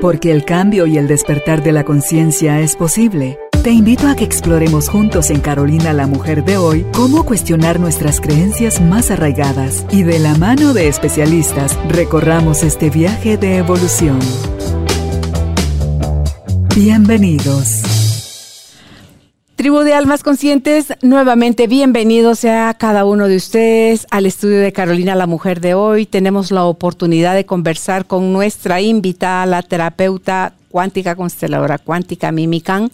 Porque el cambio y el despertar de la conciencia es posible. Te invito a que exploremos juntos en Carolina la Mujer de hoy cómo cuestionar nuestras creencias más arraigadas y de la mano de especialistas recorramos este viaje de evolución. Bienvenidos. Tribu de Almas Conscientes, nuevamente bienvenidos sea cada uno de ustedes al estudio de Carolina la Mujer de hoy. Tenemos la oportunidad de conversar con nuestra invitada, la terapeuta cuántica consteladora cuántica Mimi Khan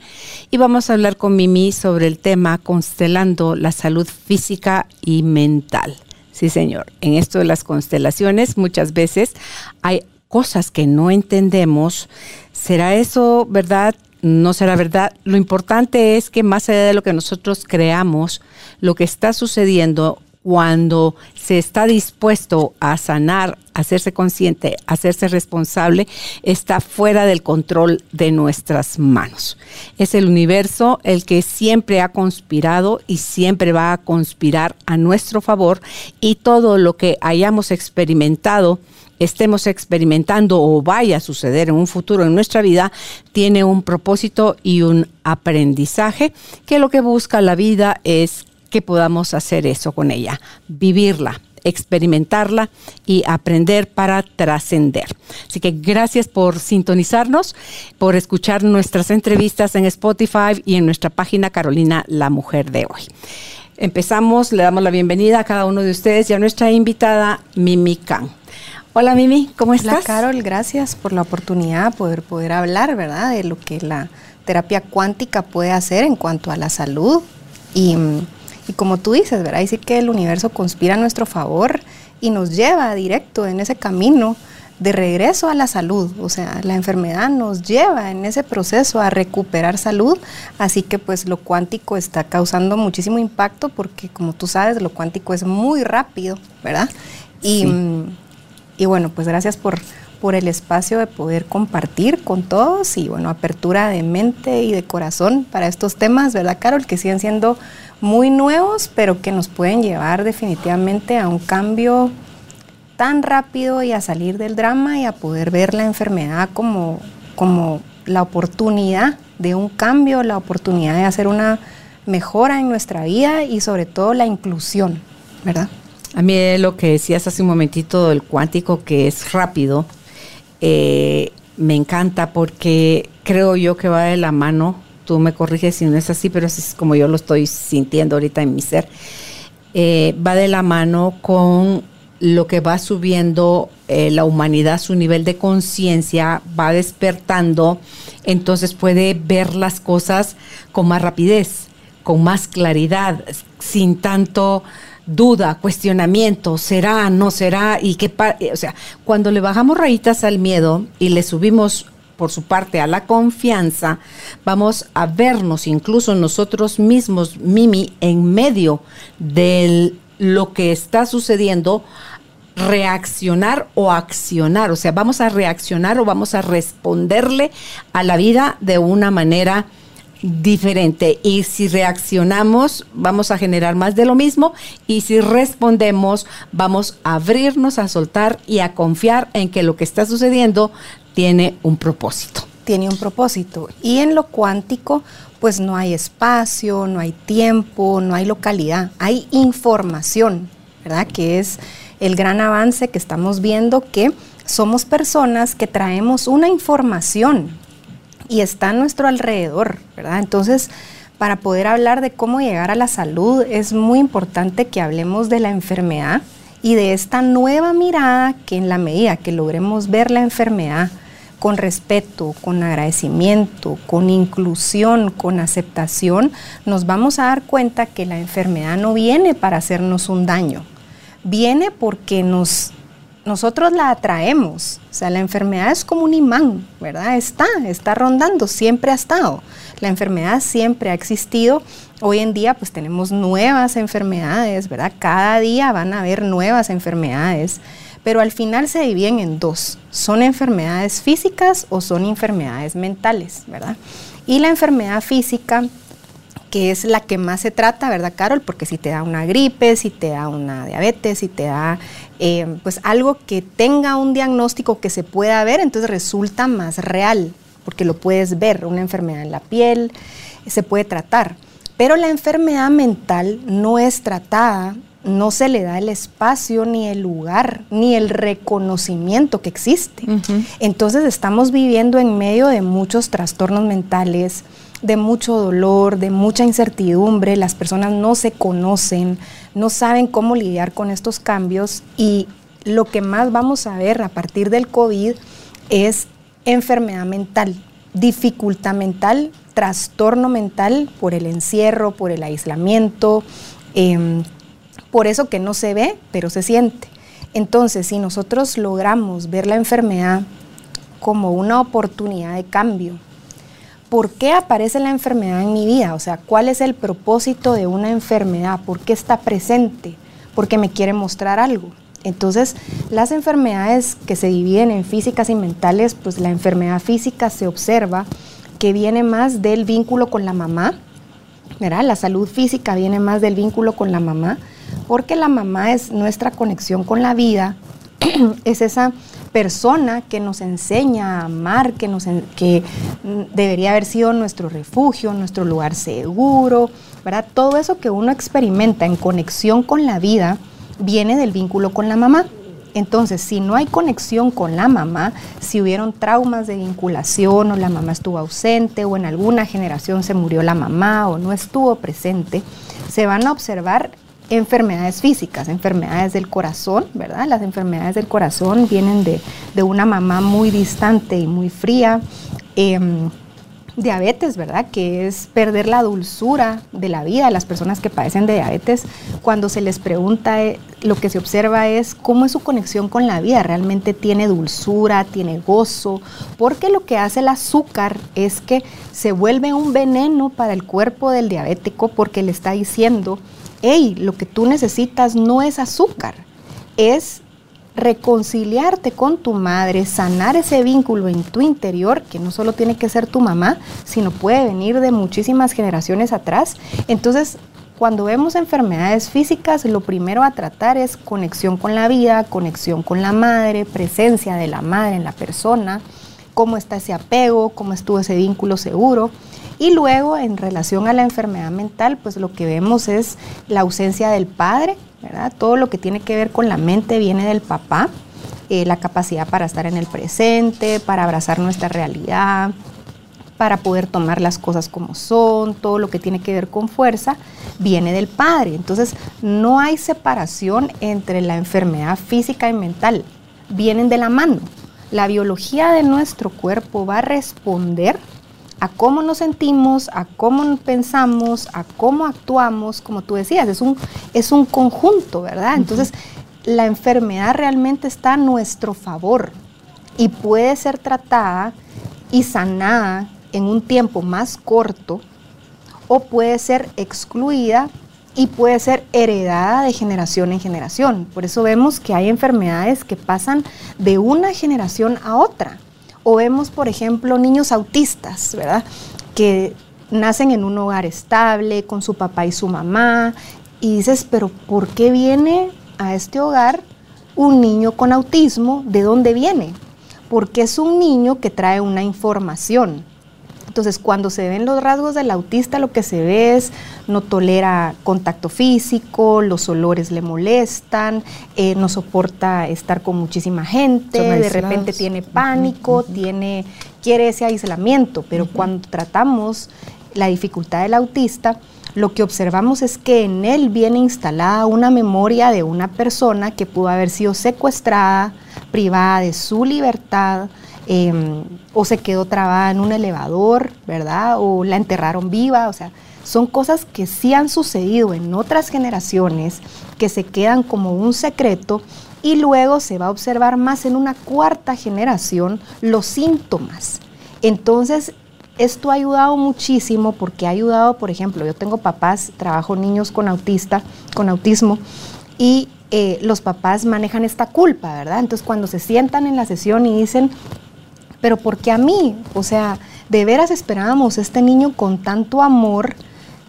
y vamos a hablar con Mimi sobre el tema constelando la salud física y mental. Sí, señor. En esto de las constelaciones muchas veces hay cosas que no entendemos. ¿Será eso verdad? No será verdad. Lo importante es que más allá de lo que nosotros creamos, lo que está sucediendo cuando se está dispuesto a sanar, a hacerse consciente, a hacerse responsable, está fuera del control de nuestras manos. Es el universo el que siempre ha conspirado y siempre va a conspirar a nuestro favor y todo lo que hayamos experimentado, estemos experimentando o vaya a suceder en un futuro en nuestra vida, tiene un propósito y un aprendizaje que lo que busca la vida es que podamos hacer eso con ella, vivirla, experimentarla y aprender para trascender. Así que gracias por sintonizarnos, por escuchar nuestras entrevistas en Spotify y en nuestra página Carolina, la mujer de hoy. Empezamos, le damos la bienvenida a cada uno de ustedes y a nuestra invitada Mimi Khan. Hola Mimi, ¿cómo estás? Hola Carol, gracias por la oportunidad de poder, poder hablar, ¿verdad? De lo que la terapia cuántica puede hacer en cuanto a la salud y y como tú dices, ¿verdad? Decir que el universo conspira a nuestro favor y nos lleva directo en ese camino de regreso a la salud. O sea, la enfermedad nos lleva en ese proceso a recuperar salud. Así que pues lo cuántico está causando muchísimo impacto porque como tú sabes, lo cuántico es muy rápido, ¿verdad? Y, y bueno, pues gracias por, por el espacio de poder compartir con todos y bueno, apertura de mente y de corazón para estos temas, ¿verdad, Carol? Que siguen siendo muy nuevos, pero que nos pueden llevar definitivamente a un cambio tan rápido y a salir del drama y a poder ver la enfermedad como, como la oportunidad de un cambio, la oportunidad de hacer una mejora en nuestra vida y sobre todo la inclusión, ¿verdad? A mí lo que decías hace un momentito del cuántico que es rápido, eh, me encanta porque creo yo que va de la mano. Tú me corriges si no es así, pero es como yo lo estoy sintiendo ahorita en mi ser, eh, va de la mano con lo que va subiendo eh, la humanidad, su nivel de conciencia va despertando, entonces puede ver las cosas con más rapidez, con más claridad, sin tanto duda, cuestionamiento, será, no será, y qué, o sea, cuando le bajamos rayitas al miedo y le subimos por su parte a la confianza, vamos a vernos incluso nosotros mismos, Mimi, en medio de lo que está sucediendo, reaccionar o accionar. O sea, vamos a reaccionar o vamos a responderle a la vida de una manera diferente. Y si reaccionamos, vamos a generar más de lo mismo. Y si respondemos, vamos a abrirnos, a soltar y a confiar en que lo que está sucediendo tiene un propósito. Tiene un propósito. Y en lo cuántico, pues no hay espacio, no hay tiempo, no hay localidad, hay información, ¿verdad? Que es el gran avance que estamos viendo que somos personas que traemos una información y está a nuestro alrededor, ¿verdad? Entonces, para poder hablar de cómo llegar a la salud, es muy importante que hablemos de la enfermedad y de esta nueva mirada que en la medida que logremos ver la enfermedad, con respeto, con agradecimiento, con inclusión, con aceptación, nos vamos a dar cuenta que la enfermedad no viene para hacernos un daño, viene porque nos, nosotros la atraemos. O sea, la enfermedad es como un imán, ¿verdad? Está, está rondando, siempre ha estado. La enfermedad siempre ha existido. Hoy en día pues tenemos nuevas enfermedades, ¿verdad? Cada día van a haber nuevas enfermedades pero al final se dividen en dos. Son enfermedades físicas o son enfermedades mentales, ¿verdad? Y la enfermedad física que es la que más se trata, ¿verdad, Carol? Porque si te da una gripe, si te da una diabetes, si te da eh, pues algo que tenga un diagnóstico que se pueda ver, entonces resulta más real, porque lo puedes ver, una enfermedad en la piel, se puede tratar. Pero la enfermedad mental no es tratada, no se le da el espacio, ni el lugar, ni el reconocimiento que existe. Entonces estamos viviendo en medio de muchos trastornos mentales, de mucho dolor, de mucha incertidumbre, las personas no se conocen, no saben cómo lidiar con estos cambios y lo que más vamos a ver a partir del COVID es enfermedad mental, dificultad mental, trastorno mental por el encierro, por el aislamiento, em, por eso que no se ve, pero se siente. Entonces, si nosotros logramos ver la enfermedad como una oportunidad de cambio, ¿por qué aparece la enfermedad en mi vida? O sea, ¿cuál es el propósito de una enfermedad? ¿Por qué está presente? Porque me quiere mostrar algo. Entonces, las enfermedades que se dividen en físicas y mentales, pues la enfermedad física se observa que viene más del vínculo con la mamá, ¿verdad? La salud física viene más del vínculo con la mamá, porque la mamá es nuestra conexión con la vida, es esa persona que nos enseña a amar, que, nos, que debería haber sido nuestro refugio, nuestro lugar seguro, ¿verdad? Todo eso que uno experimenta en conexión con la vida viene del vínculo con la mamá. Entonces, si no hay conexión con la mamá, si hubieron traumas de vinculación o la mamá estuvo ausente o en alguna generación se murió la mamá o no estuvo presente, se van a observar enfermedades físicas, enfermedades del corazón, ¿verdad? Las enfermedades del corazón vienen de, una mamá muy distante y muy fría. Em, diabetes, ¿verdad? Que es perder la dulzura de la vida. Las personas que padecen de diabetes, cuando se les pregunta, eh, lo que se observa es cómo es su conexión con la vida. Realmente tiene dulzura, tiene gozo, porque lo que hace el azúcar es que se vuelve un veneno para el cuerpo del diabético porque le está diciendo hey, lo que tú necesitas no es azúcar, es reconciliarte con tu madre, sanar ese vínculo en tu interior, que no solo tiene que ser tu mamá, sino puede venir de muchísimas generaciones atrás. Entonces, cuando vemos enfermedades físicas, lo primero a tratar es conexión con la vida, conexión con la madre, presencia de la madre en la persona, cómo está ese apego, cómo estuvo ese vínculo seguro. Y luego, en relación a la enfermedad mental, pues lo que vemos es la ausencia del padre, Todo lo que tiene que ver con la mente viene del papá, eh, la capacidad para estar en el presente, para abrazar nuestra realidad, para poder tomar las cosas como son, todo lo que tiene que ver con fuerza, viene del padre. Entonces, no hay separación entre la enfermedad física y mental, vienen de la mano. La biología de nuestro cuerpo va a responder a cómo nos sentimos, a cómo pensamos, a cómo actuamos, como tú decías, es un, es un conjunto, ¿verdad? Entonces, la enfermedad realmente está a nuestro favor y puede ser tratada y sanada en un tiempo más corto o puede ser excluida y puede ser heredada de generación en generación. Por eso vemos que hay enfermedades que pasan de una generación a otra. O vemos, por ejemplo, niños autistas, ¿verdad? Que nacen en un hogar estable, con su papá y su mamá, y dices, pero ¿por qué viene a este hogar un niño con autismo? ¿De dónde viene? Porque es un niño que trae una información. Entonces, cuando se ven los rasgos del autista, lo que se ve es no tolera contacto físico, los olores le molestan, eh, no soporta estar con muchísima gente, de repente tiene pánico, tiene quiere ese aislamiento, pero cuando tratamos la dificultad del autista, lo que observamos es que en él viene instalada una memoria de una persona que pudo haber sido secuestrada, privada de su libertad, Em, o se quedó trabada en un elevador, ¿verdad? O la enterraron viva, o sea, son cosas que sí han sucedido en otras generaciones, que se quedan como un secreto y luego se va a observar más en una cuarta generación los síntomas. Entonces, esto ha ayudado muchísimo porque ha ayudado, por ejemplo, yo tengo papás, trabajo niños con autista, con autismo, y eh, los papás manejan esta culpa, ¿verdad? Entonces, cuando se sientan en la sesión y dicen, pero porque a mí, o sea, de veras esperábamos este niño con tanto amor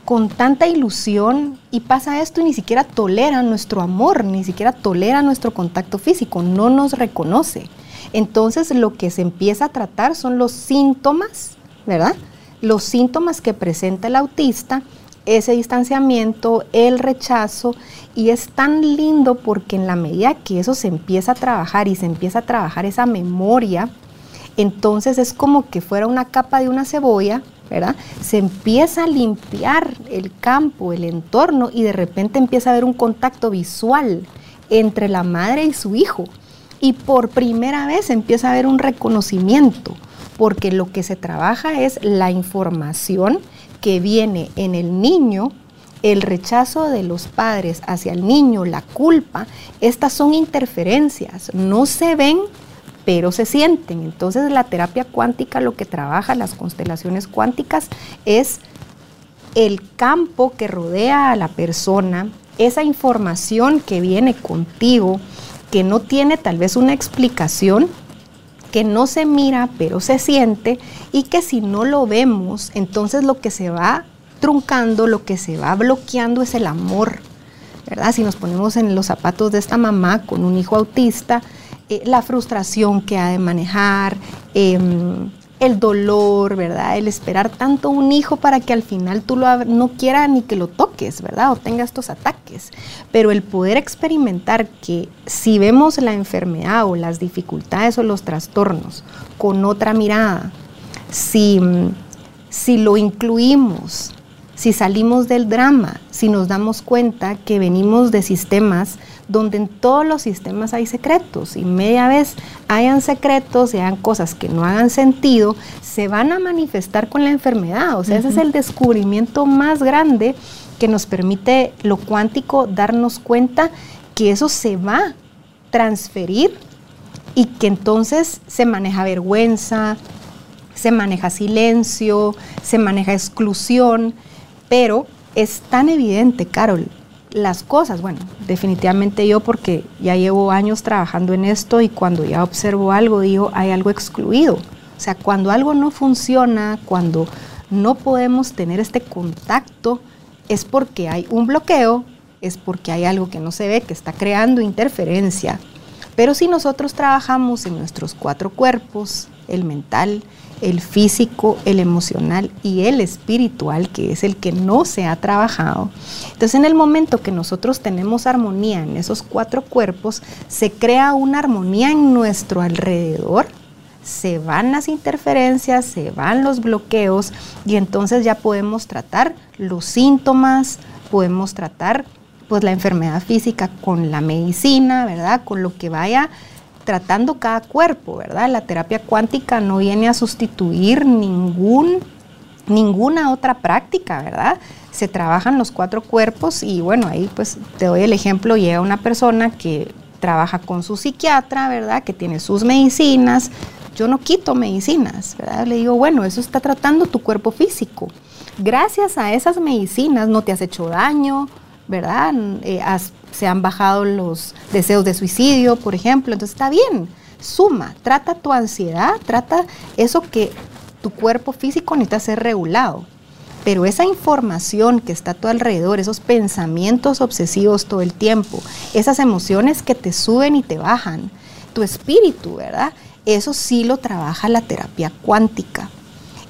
con tanta ilusión y pasa esto y ni siquiera tolera nuestro amor, ni siquiera tolera nuestro contacto físico, no nos reconoce. Entonces lo que se empieza a tratar son los síntomas, ¿verdad? Los síntomas que presenta el autista, ese distanciamiento, el rechazo, y es tan lindo porque en la medida que eso se empieza a trabajar y se empieza a trabajar esa memoria, entonces es como que fuera una capa de una cebolla, ¿verdad? Se empieza a limpiar el campo, el entorno y de repente empieza a haber un contacto visual entre la madre y su hijo. Y por primera vez empieza a haber un reconocimiento, porque lo que se trabaja es la información que viene en el niño, el rechazo de los padres hacia el niño, la culpa, estas son interferencias, no se ven pero se sienten. Entonces la terapia cuántica lo que trabaja, las constelaciones cuánticas, es el campo que rodea a la persona, esa información que viene contigo, que no tiene tal vez una explicación, que no se mira pero se siente y que si no lo vemos, entonces lo que se va truncando, lo que se va bloqueando es el amor. ¿verdad? Si nos ponemos en los zapatos de esta mamá con un hijo autista, eh, la frustración que ha de manejar, em, el dolor, ¿verdad? El esperar tanto un hijo para que al final tú lo, no quieras ni que lo toques, ¿verdad? O tenga estos ataques. Pero el poder experimentar que si vemos la enfermedad o las dificultades o los trastornos con otra mirada, si, si lo incluimos, si salimos del drama, si nos damos cuenta que venimos de sistemas donde en todos los sistemas hay secretos. Y media vez hayan secretos, sean cosas que no hagan sentido, se van a manifestar con la enfermedad. O sea, ese es el descubrimiento más grande que nos permite lo cuántico darnos cuenta que eso se va a transferir y que entonces se maneja vergüenza, se maneja silencio, se maneja exclusión, pero es tan evidente, Carol, las cosas, bueno, definitivamente yo porque ya llevo años trabajando en esto y cuando ya observo algo digo, hay algo excluido. O sea, cuando algo no funciona, cuando no podemos tener este contacto, es porque hay un bloqueo, es porque hay algo que no se ve, que está creando interferencia. Pero si nosotros trabajamos en nuestros cuatro cuerpos, el mental, el físico, el emocional y el espiritual, que es el que no se ha trabajado. Entonces en el momento que nosotros tenemos armonía en esos cuatro cuerpos, se crea una armonía en nuestro alrededor, se van las interferencias, se van los bloqueos y entonces ya podemos tratar los síntomas, podemos tratar pues la enfermedad física con la medicina, ¿verdad? Con lo que vaya tratando cada cuerpo, ¿verdad? La terapia cuántica no viene a sustituir ningún, ninguna otra práctica, ¿verdad? Se trabajan los cuatro cuerpos y bueno, ahí pues te doy el ejemplo, llega una persona que trabaja con su psiquiatra, ¿verdad? Que tiene sus medicinas. Yo no quito medicinas, ¿verdad? Le digo, bueno, eso está tratando tu cuerpo físico. Gracias a esas medicinas no te has hecho daño, ¿verdad? Eh, se han bajado los deseos de suicidio, por ejemplo, entonces está bien, suma, trata tu ansiedad, trata eso que tu cuerpo físico necesita ser regulado. Pero esa información que está a tu alrededor, esos pensamientos obsesivos todo el tiempo, esas emociones que te suben y te bajan, tu espíritu, ¿verdad? Eso sí lo trabaja la terapia cuántica.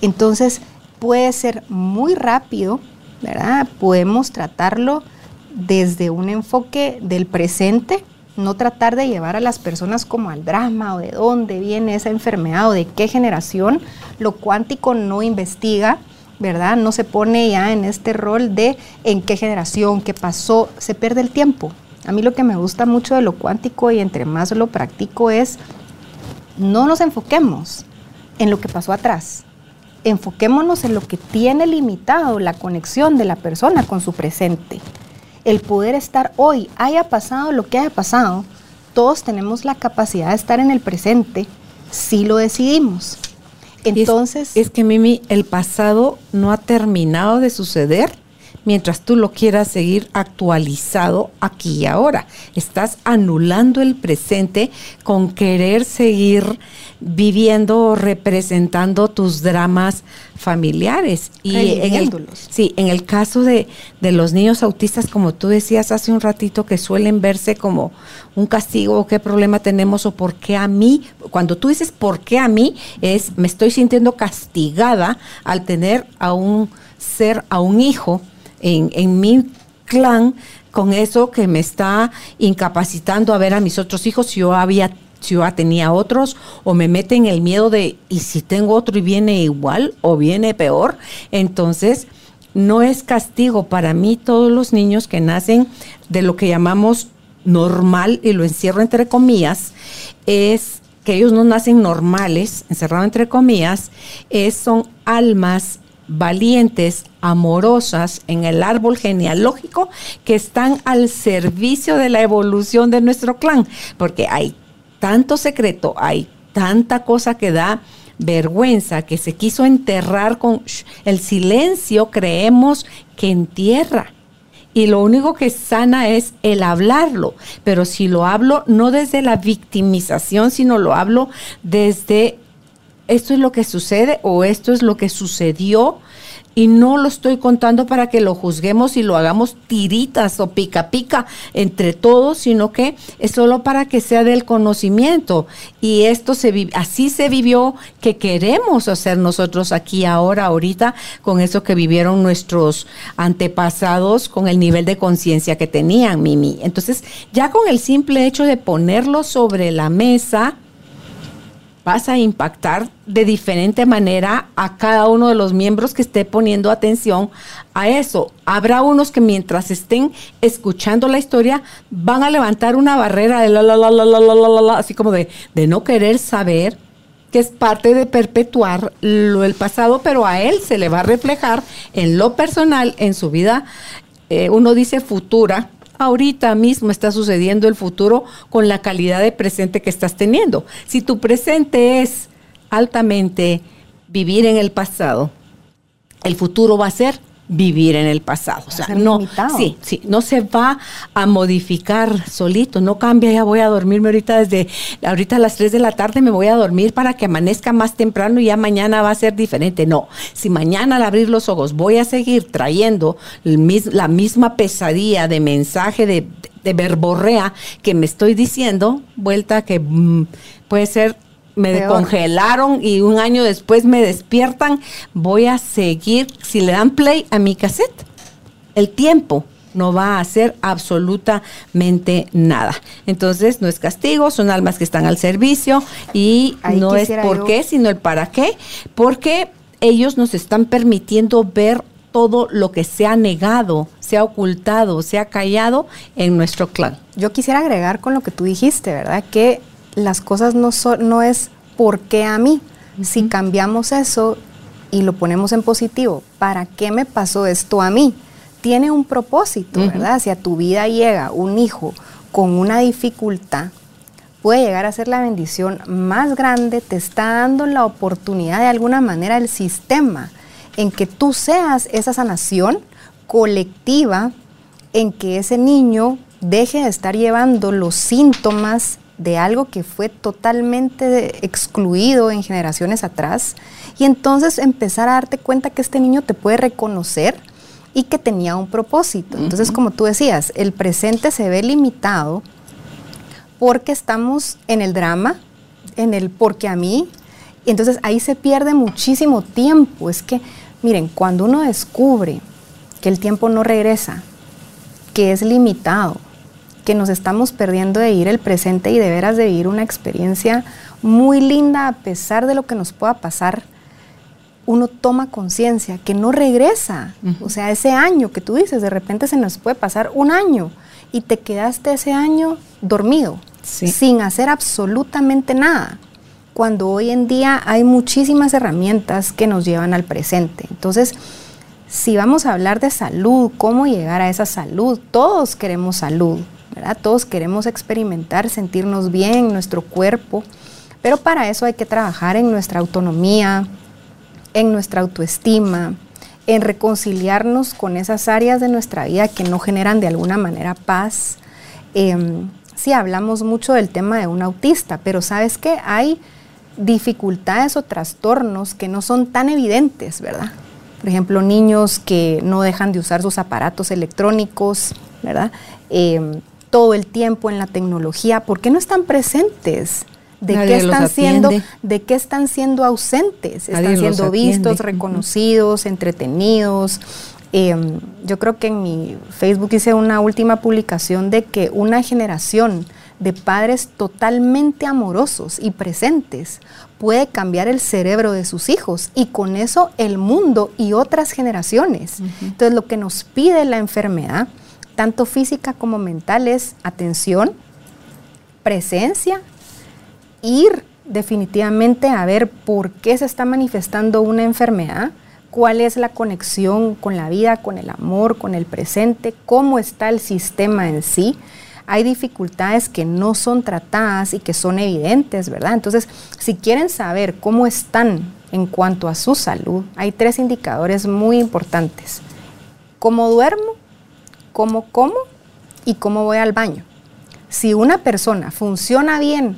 Entonces puede ser muy rápido, ¿verdad? Podemos tratarlo desde un enfoque del presente, no tratar de llevar a las personas como al drama o de dónde viene esa enfermedad o de qué generación. Lo cuántico no investiga, ¿verdad? No se pone ya en este rol de en qué generación, qué pasó, se pierde el tiempo. A mí lo que me gusta mucho de lo cuántico y entre más lo practico es no nos enfoquemos en lo que pasó atrás. Enfoquémonos en lo que tiene limitado la conexión de la persona con su presente el poder estar hoy, haya pasado lo que haya pasado, todos tenemos la capacidad de estar en el presente si lo decidimos. Entonces... Es, que Mimi, el pasado no ha terminado de suceder mientras tú lo quieras seguir actualizado aquí y ahora. Estás anulando el presente con querer seguir viviendo, representando tus dramas familiares. Y en el, sí, en el caso de, de los niños autistas, como tú decías hace un ratito, que suelen verse como un castigo o qué problema tenemos o por qué a mí, cuando tú dices por qué a mí, es me estoy sintiendo castigada al tener a un ser, a un hijo en, en mi clan con eso que me está incapacitando a ver a mis otros hijos si yo había si tenía otros o me mete en el miedo de y si tengo otro y viene igual o viene peor, entonces no es castigo para mí todos los niños que nacen de lo que llamamos normal, y lo encierro entre comillas, es que ellos no nacen normales, encerrado entre comillas, es, son almas valientes, amorosas en el árbol genealógico que están al servicio de la evolución de nuestro clan, porque hay tanto secreto, hay tanta cosa que da vergüenza, que se quiso enterrar con el silencio, creemos que entierra y lo único que sana es el hablarlo. Pero si lo hablo no desde la victimización, sino lo hablo desde esto es lo que sucede o esto es lo que sucedió y no lo estoy contando para que lo juzguemos y lo hagamos tiritas o pica pica entre todos, sino que es solo para que sea del conocimiento. Y esto se así se vivió que queremos hacer nosotros aquí ahora, ahorita, con eso que vivieron nuestros antepasados, con el nivel de conciencia que tenían, Mimi. Entonces, ya con el simple hecho de ponerlo sobre la mesa, vas a impactar de diferente manera a cada uno de los miembros que esté poniendo atención a eso. Habrá unos que mientras estén escuchando la historia van a levantar una barrera de la la la la la la la, la así como de, de no querer saber que es parte de perpetuar lo del pasado, pero a él se le va a reflejar en lo personal, en su vida, eh, uno dice futura, ahorita mismo está sucediendo el futuro con la calidad de presente que estás teniendo. Si tu presente es altamente vivir en el pasado, el futuro va a ser vivir en el pasado. O sea, no, sí, sí, no se va a modificar solito, no cambia, ya voy a dormirme ahorita desde, ahorita a las 3 de la tarde me voy a dormir para que amanezca más temprano y ya mañana va a ser diferente. No, si mañana al abrir los ojos voy a seguir trayendo la misma pesadilla de mensaje de, de verborrea que me estoy diciendo, vuelta que mm, puede ser me congelaron y un año después me despiertan, voy a seguir, si le dan play a mi cassette, el tiempo no va a hacer absolutamente nada. Entonces, no es castigo, son almas que están al servicio y no es por qué, sino el para qué, porque ellos nos están permitiendo ver todo lo que se ha negado, se ha ocultado, se ha callado en nuestro clan. Yo quisiera agregar con lo que tú dijiste, ¿verdad? Que las cosas no, son, no es por qué a mí. Si cambiamos eso y lo ponemos en positivo, ¿para qué me pasó esto a mí? Tiene un propósito, ¿verdad? Si a tu vida llega un hijo con una dificultad, puede llegar a ser la bendición más grande, te está dando la oportunidad de alguna manera el sistema en que tú seas esa sanación colectiva, en que ese niño deje de estar llevando los síntomas de algo que fue totalmente excluido en generaciones atrás y entonces empezar a darte cuenta que este niño te puede reconocer y que tenía un propósito. Entonces, como tú decías, el presente se ve limitado porque estamos en el drama, en el porque a mí, y entonces ahí se pierde muchísimo tiempo. Es que, miren, cuando uno descubre que el tiempo no regresa, que es limitado, que nos estamos perdiendo de ir el presente y de veras de vivir una experiencia muy linda a pesar de lo que nos pueda pasar. Uno toma conciencia que no regresa. O sea, ese año que tú dices, de repente se nos puede pasar un año y te quedaste ese año dormido, sin hacer absolutamente nada cuando hoy en día hay muchísimas herramientas que nos llevan al presente. Entonces, si vamos a hablar de salud, cómo llegar a esa salud, todos queremos salud, todos queremos experimentar, sentirnos bien en nuestro cuerpo, pero para eso hay que trabajar en nuestra autonomía, en nuestra autoestima, en reconciliarnos con esas áreas de nuestra vida que no generan de alguna manera paz. Eh, sí, hablamos mucho del tema de un autista, pero ¿sabes qué? Hay dificultades o trastornos que no son tan evidentes, ¿verdad? Por ejemplo, niños que no dejan de usar sus aparatos electrónicos, ¿verdad? Em, todo el tiempo en la tecnología, ¿por qué no están presentes? ¿De qué están siendo, de qué están siendo ausentes? Están siendo vistos, reconocidos, entretenidos. Em, yo creo que en mi Facebook hice una última publicación de que una generación de padres totalmente amorosos y presentes puede cambiar el cerebro de sus hijos y con eso el mundo y otras generaciones. Entonces lo que nos pide la enfermedad, tanto física como mental, es atención, presencia, ir definitivamente a ver por qué se está manifestando una enfermedad, cuál es la conexión con la vida, con el amor, con el presente, cómo está el sistema en sí. Hay dificultades que no son tratadas y que son evidentes, ¿verdad? Entonces, si quieren saber cómo están en cuanto a su salud, hay tres indicadores muy importantes. ¿Cómo duermo? ¿Cómo como? ¿Y cómo voy al baño? Si una persona funciona bien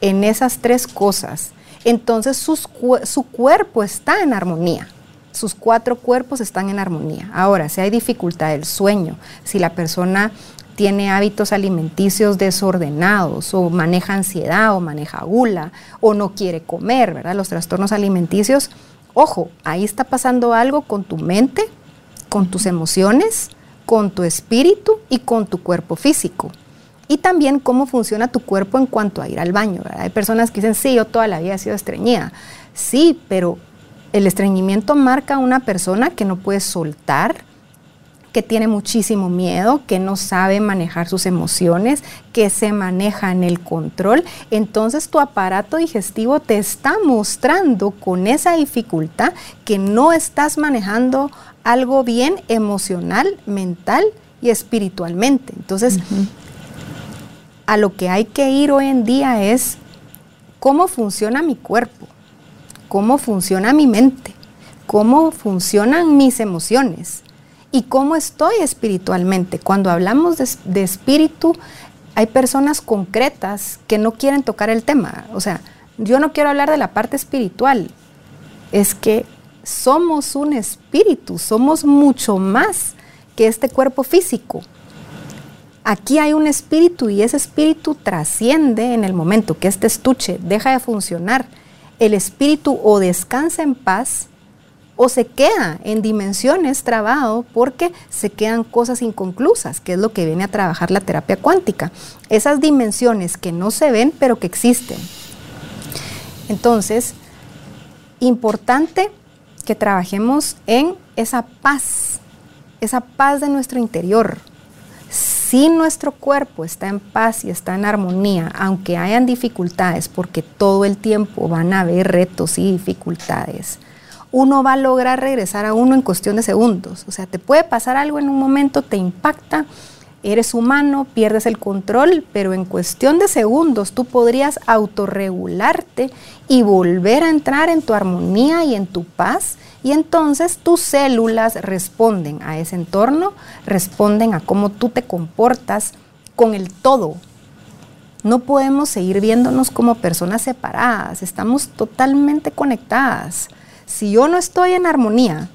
en esas tres cosas, entonces su cuerpo está en armonía. Sus cuatro cuerpos están en armonía. Ahora, si hay dificultad del sueño, si la persona tiene hábitos alimenticios desordenados o maneja ansiedad o maneja gula o no quiere comer, ¿verdad? Los trastornos alimenticios, ojo, ahí está pasando algo con tu mente, con tus emociones, con tu espíritu y con tu cuerpo físico y también cómo funciona tu cuerpo en cuanto a ir al baño. Hay personas que dicen, sí, yo toda la vida he sido estreñida. Sí, pero el estreñimiento marca a una persona que no puede soltar, que tiene muchísimo miedo, que no sabe manejar sus emociones, que se maneja en el control. Entonces tu aparato digestivo te está mostrando con esa dificultad que no estás manejando algo bien emocional, mental y espiritualmente. Entonces, a lo que hay que ir hoy en día es cómo funciona mi cuerpo, cómo funciona mi mente, cómo funcionan mis emociones y cómo estoy espiritualmente. Cuando hablamos de, espíritu, hay personas concretas que no quieren tocar el tema. O sea, yo no quiero hablar de la parte espiritual. Es que somos un espíritu, somos mucho más que este cuerpo físico. Aquí hay un espíritu y ese espíritu trasciende en el momento que este estuche deja de funcionar. El espíritu o descansa en paz o se queda en dimensiones trabado porque se quedan cosas inconclusas, que es lo que viene a trabajar la terapia cuántica. Esas dimensiones que no se ven pero que existen. Entonces, importante que trabajemos en esa paz, esa paz de nuestro interior si nuestro cuerpo está en paz y está en armonía, aunque hayan dificultades, porque todo el tiempo van a haber retos y dificultades, uno va a lograr regresar a uno en cuestión de segundos. O sea, te puede pasar algo en un momento, te impacta, eres humano, pierdes el control, pero en cuestión de segundos tú podrías autorregularte y volver a entrar en tu armonía y en tu paz y entonces tus células responden a ese entorno, responden a cómo tú te comportas con el todo. No podemos seguir viéndonos como personas separadas, estamos totalmente conectadas. Si yo no estoy en armonía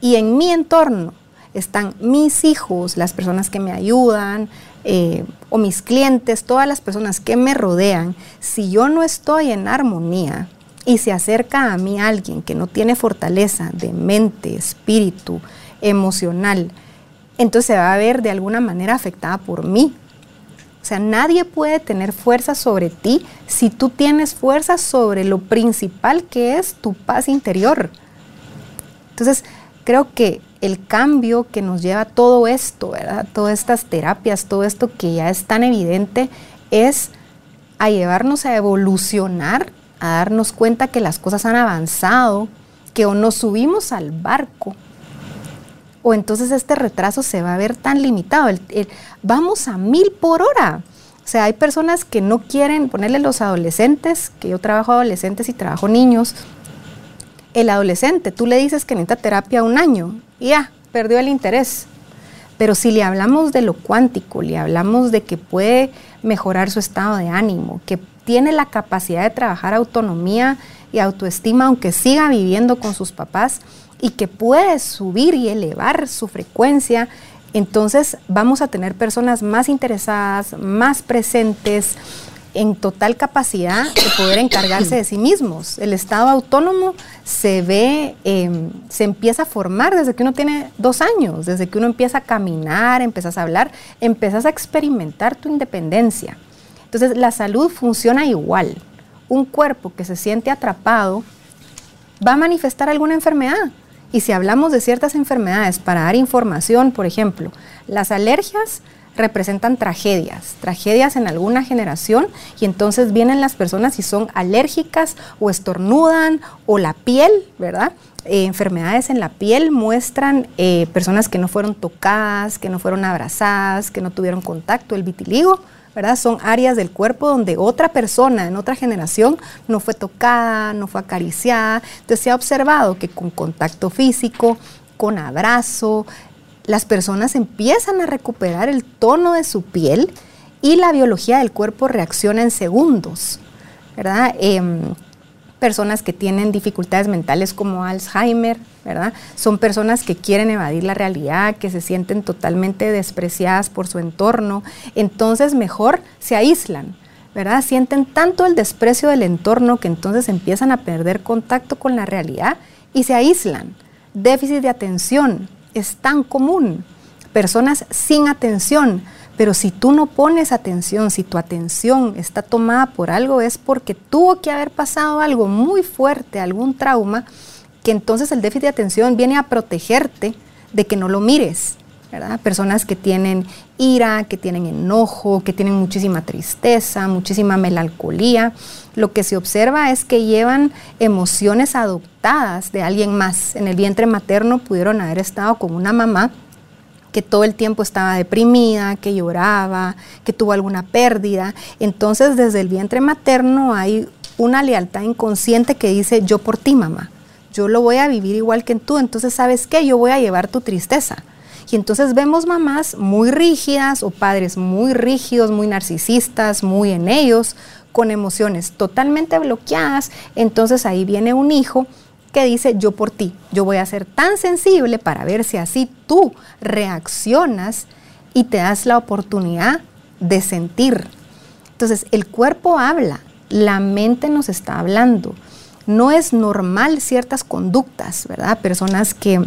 y en mi entorno están mis hijos, las personas que me ayudan, eh, o mis clientes, todas las personas que me rodean, si yo no estoy en armonía, y se acerca a mí alguien que no tiene fortaleza de mente, espíritu, emocional, entonces se va a ver de alguna manera afectada por mí. O sea, nadie puede tener fuerza sobre ti si tú tienes fuerza sobre lo principal que es tu paz interior. Entonces, creo que el cambio que nos lleva todo esto, ¿verdad? Todas estas terapias, todo esto que ya es tan evidente, es a llevarnos a evolucionar a darnos cuenta que las cosas han avanzado, que o nos subimos al barco, o entonces este retraso se va a ver tan limitado. vamos a mil por hora. O sea, hay personas que no quieren ponerle los adolescentes, que yo trabajo adolescentes y trabajo niños. El adolescente, tú le dices que necesita terapia un año ya, perdió el interés. Pero si le hablamos de lo cuántico, le hablamos de que puede mejorar su estado de ánimo, que tiene la capacidad de trabajar autonomía y autoestima aunque siga viviendo con sus papás y que puede subir y elevar su frecuencia, entonces vamos a tener personas más interesadas, más presentes, en total capacidad de poder encargarse de sí mismos. El Estado autónomo se ve, em, se empieza a formar desde que uno tiene dos años, desde que uno empieza a caminar, empiezas a hablar, empiezas a experimentar tu independencia. Entonces la salud funciona igual. Un cuerpo que se siente atrapado va a manifestar alguna enfermedad. Y si hablamos de ciertas enfermedades para dar información, por ejemplo, las alergias representan tragedias, tragedias en alguna generación y entonces vienen las personas si son alérgicas o estornudan o la piel, ¿verdad? Eh, enfermedades en la piel muestran eh, personas que no fueron tocadas, que no fueron abrazadas, que no tuvieron contacto, el vitiligo. ¿verdad? Son áreas del cuerpo donde otra persona en otra generación no fue tocada, no fue acariciada. Entonces se ha observado que con contacto físico, con abrazo, las personas empiezan a recuperar el tono de su piel y la biología del cuerpo reacciona en segundos, ¿verdad? Em, personas que tienen dificultades mentales como Alzheimer, ¿verdad? Son personas que quieren evadir la realidad, que se sienten totalmente despreciadas por su entorno, entonces mejor se aíslan, ¿verdad? Sienten tanto el desprecio del entorno que entonces empiezan a perder contacto con la realidad y se aíslan. Déficit de atención, es tan común. Personas sin atención. Pero si tú no pones atención, si tu atención está tomada por algo, es porque tuvo que haber pasado algo muy fuerte, algún trauma, que entonces el déficit de atención viene a protegerte de que no lo mires. Personas que tienen ira, que tienen enojo, que tienen muchísima tristeza, muchísima melancolía. Lo que se observa es que llevan emociones adoptadas de alguien más. En el vientre materno pudieron haber estado con una mamá que todo el tiempo estaba deprimida, que lloraba, que tuvo alguna pérdida. Entonces, desde el vientre materno hay una lealtad inconsciente que dice, yo por ti, mamá, yo lo voy a vivir igual que tú, entonces, ¿sabes qué? Yo voy a llevar tu tristeza. Y entonces vemos mamás muy rígidas o padres muy rígidos, muy narcisistas, muy en ellos, con emociones totalmente bloqueadas. Entonces ahí viene un hijo que dice, yo por ti, yo voy a ser tan sensible para ver si así tú reaccionas y te das la oportunidad de sentir. Entonces el cuerpo habla, la mente nos está hablando. No es normal ciertas conductas, ¿verdad? Personas que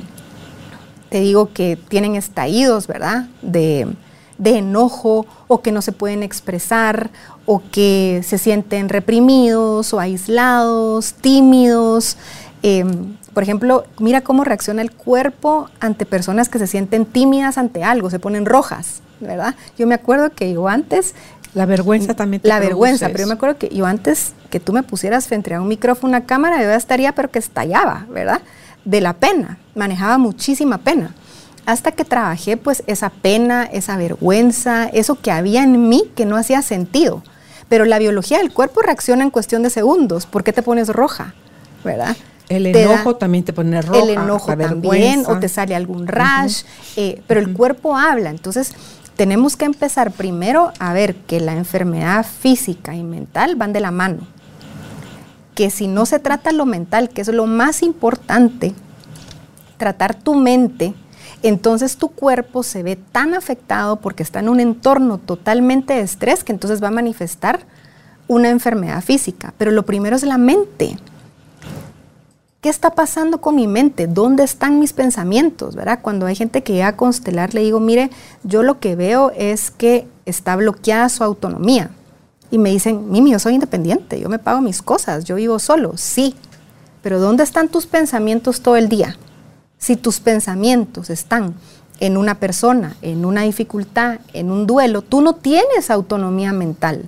te digo que tienen estallidos, ¿verdad? De, enojo o que no se pueden expresar o que se sienten reprimidos o aislados, tímidos. Em, por ejemplo, mira cómo reacciona el cuerpo ante personas que se sienten tímidas ante algo, se ponen rojas, ¿verdad? Yo me acuerdo que yo antes... La vergüenza también. la vergüenza, pero yo me acuerdo que yo antes que tú me pusieras frente a un micrófono, una cámara, yo ya estaría, pero que estallaba, ¿verdad? de la pena, manejaba muchísima pena. Hasta que trabajé pues esa pena, esa vergüenza, eso que había en mí que no hacía sentido. Pero la biología del cuerpo reacciona en cuestión de segundos. ¿Por qué te pones roja? ¿Verdad? El enojo también te pone roja. El enojo también, o te sale algún rash, eh, pero el cuerpo habla. Entonces, tenemos que empezar primero a ver que la enfermedad física y mental van de la mano que si no se trata lo mental, que es lo más importante, tratar tu mente, entonces tu cuerpo se ve tan afectado porque está en un entorno totalmente de estrés que entonces va a manifestar una enfermedad física. Pero lo primero es la mente. ¿Qué está pasando con mi mente? ¿Dónde están mis pensamientos? ¿verdad? Cuando hay gente que llega a constelar, le digo, mire, yo lo que veo es que está bloqueada su autonomía y me dicen, Mimi, yo soy independiente, yo me pago mis cosas, yo vivo solo. Sí, pero ¿dónde están tus pensamientos todo el día? Si tus pensamientos están en una persona, en una dificultad, en un duelo, tú no tienes autonomía mental.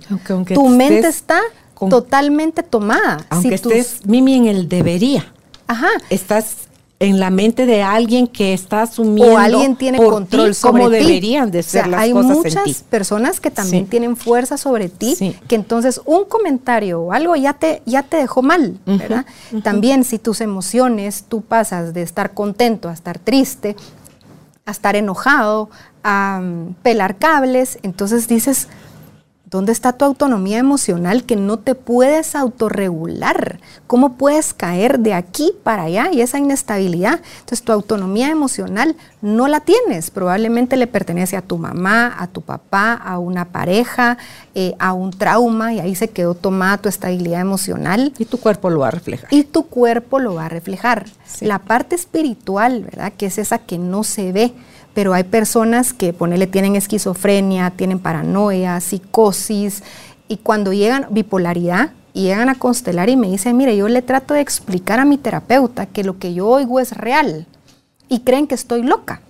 tu mente está totalmente tomada. Aunque estés, Mimi, en el debería. Ajá. Estás en la mente de alguien que está asumiendo o alguien tiene control sobre como deberían de ser las hay cosas muchas personas que también tienen fuerza sobre ti que entonces un comentario o algo ya te ya te dejó mal verdad también si tus emociones tú pasas de estar contento a estar triste a estar enojado a mm, pelar cables entonces dices ¿Dónde está tu autonomía emocional que no te puedes autorregular? ¿Cómo puedes caer de aquí para allá y esa inestabilidad? Entonces tu autonomía emocional no la tienes. Probablemente le pertenece a tu mamá, a tu papá, a una pareja, eh, a un trauma y ahí se quedó tomada tu estabilidad emocional. Y tu cuerpo lo va a reflejar. Y tu cuerpo lo va a reflejar. La parte espiritual, ¿verdad? Que es esa que no se ve pero hay personas que, ponele, tienen esquizofrenia, tienen paranoia, psicosis, y cuando llegan, bipolaridad, llegan a constelar y me dicen, mire, yo le trato de explicar a mi terapeuta que lo que yo oigo es real, y creen que estoy loca.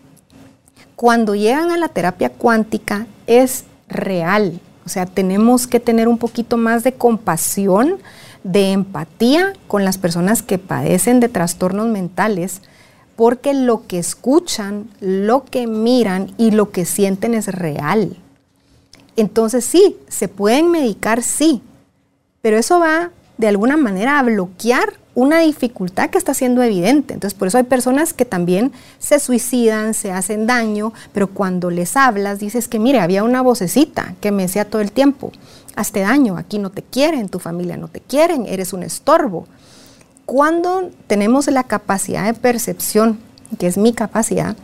Cuando llegan a la terapia cuántica es real, o sea, tenemos que tener un poquito más de compasión, de empatía con las personas que padecen de trastornos mentales, porque lo que escuchan, lo que miran y lo que sienten es real. Entonces sí, se pueden medicar, sí, pero eso va de alguna manera a bloquear una dificultad que está siendo evidente. Entonces, por eso hay personas que también se suicidan, se hacen daño, pero cuando les hablas, dices que, mire, había una vocecita que me decía todo el tiempo, hazte daño, aquí no te quieren, tu familia no te quieren, eres un estorbo cuando tenemos la capacidad de percepción, que es mi capacidad,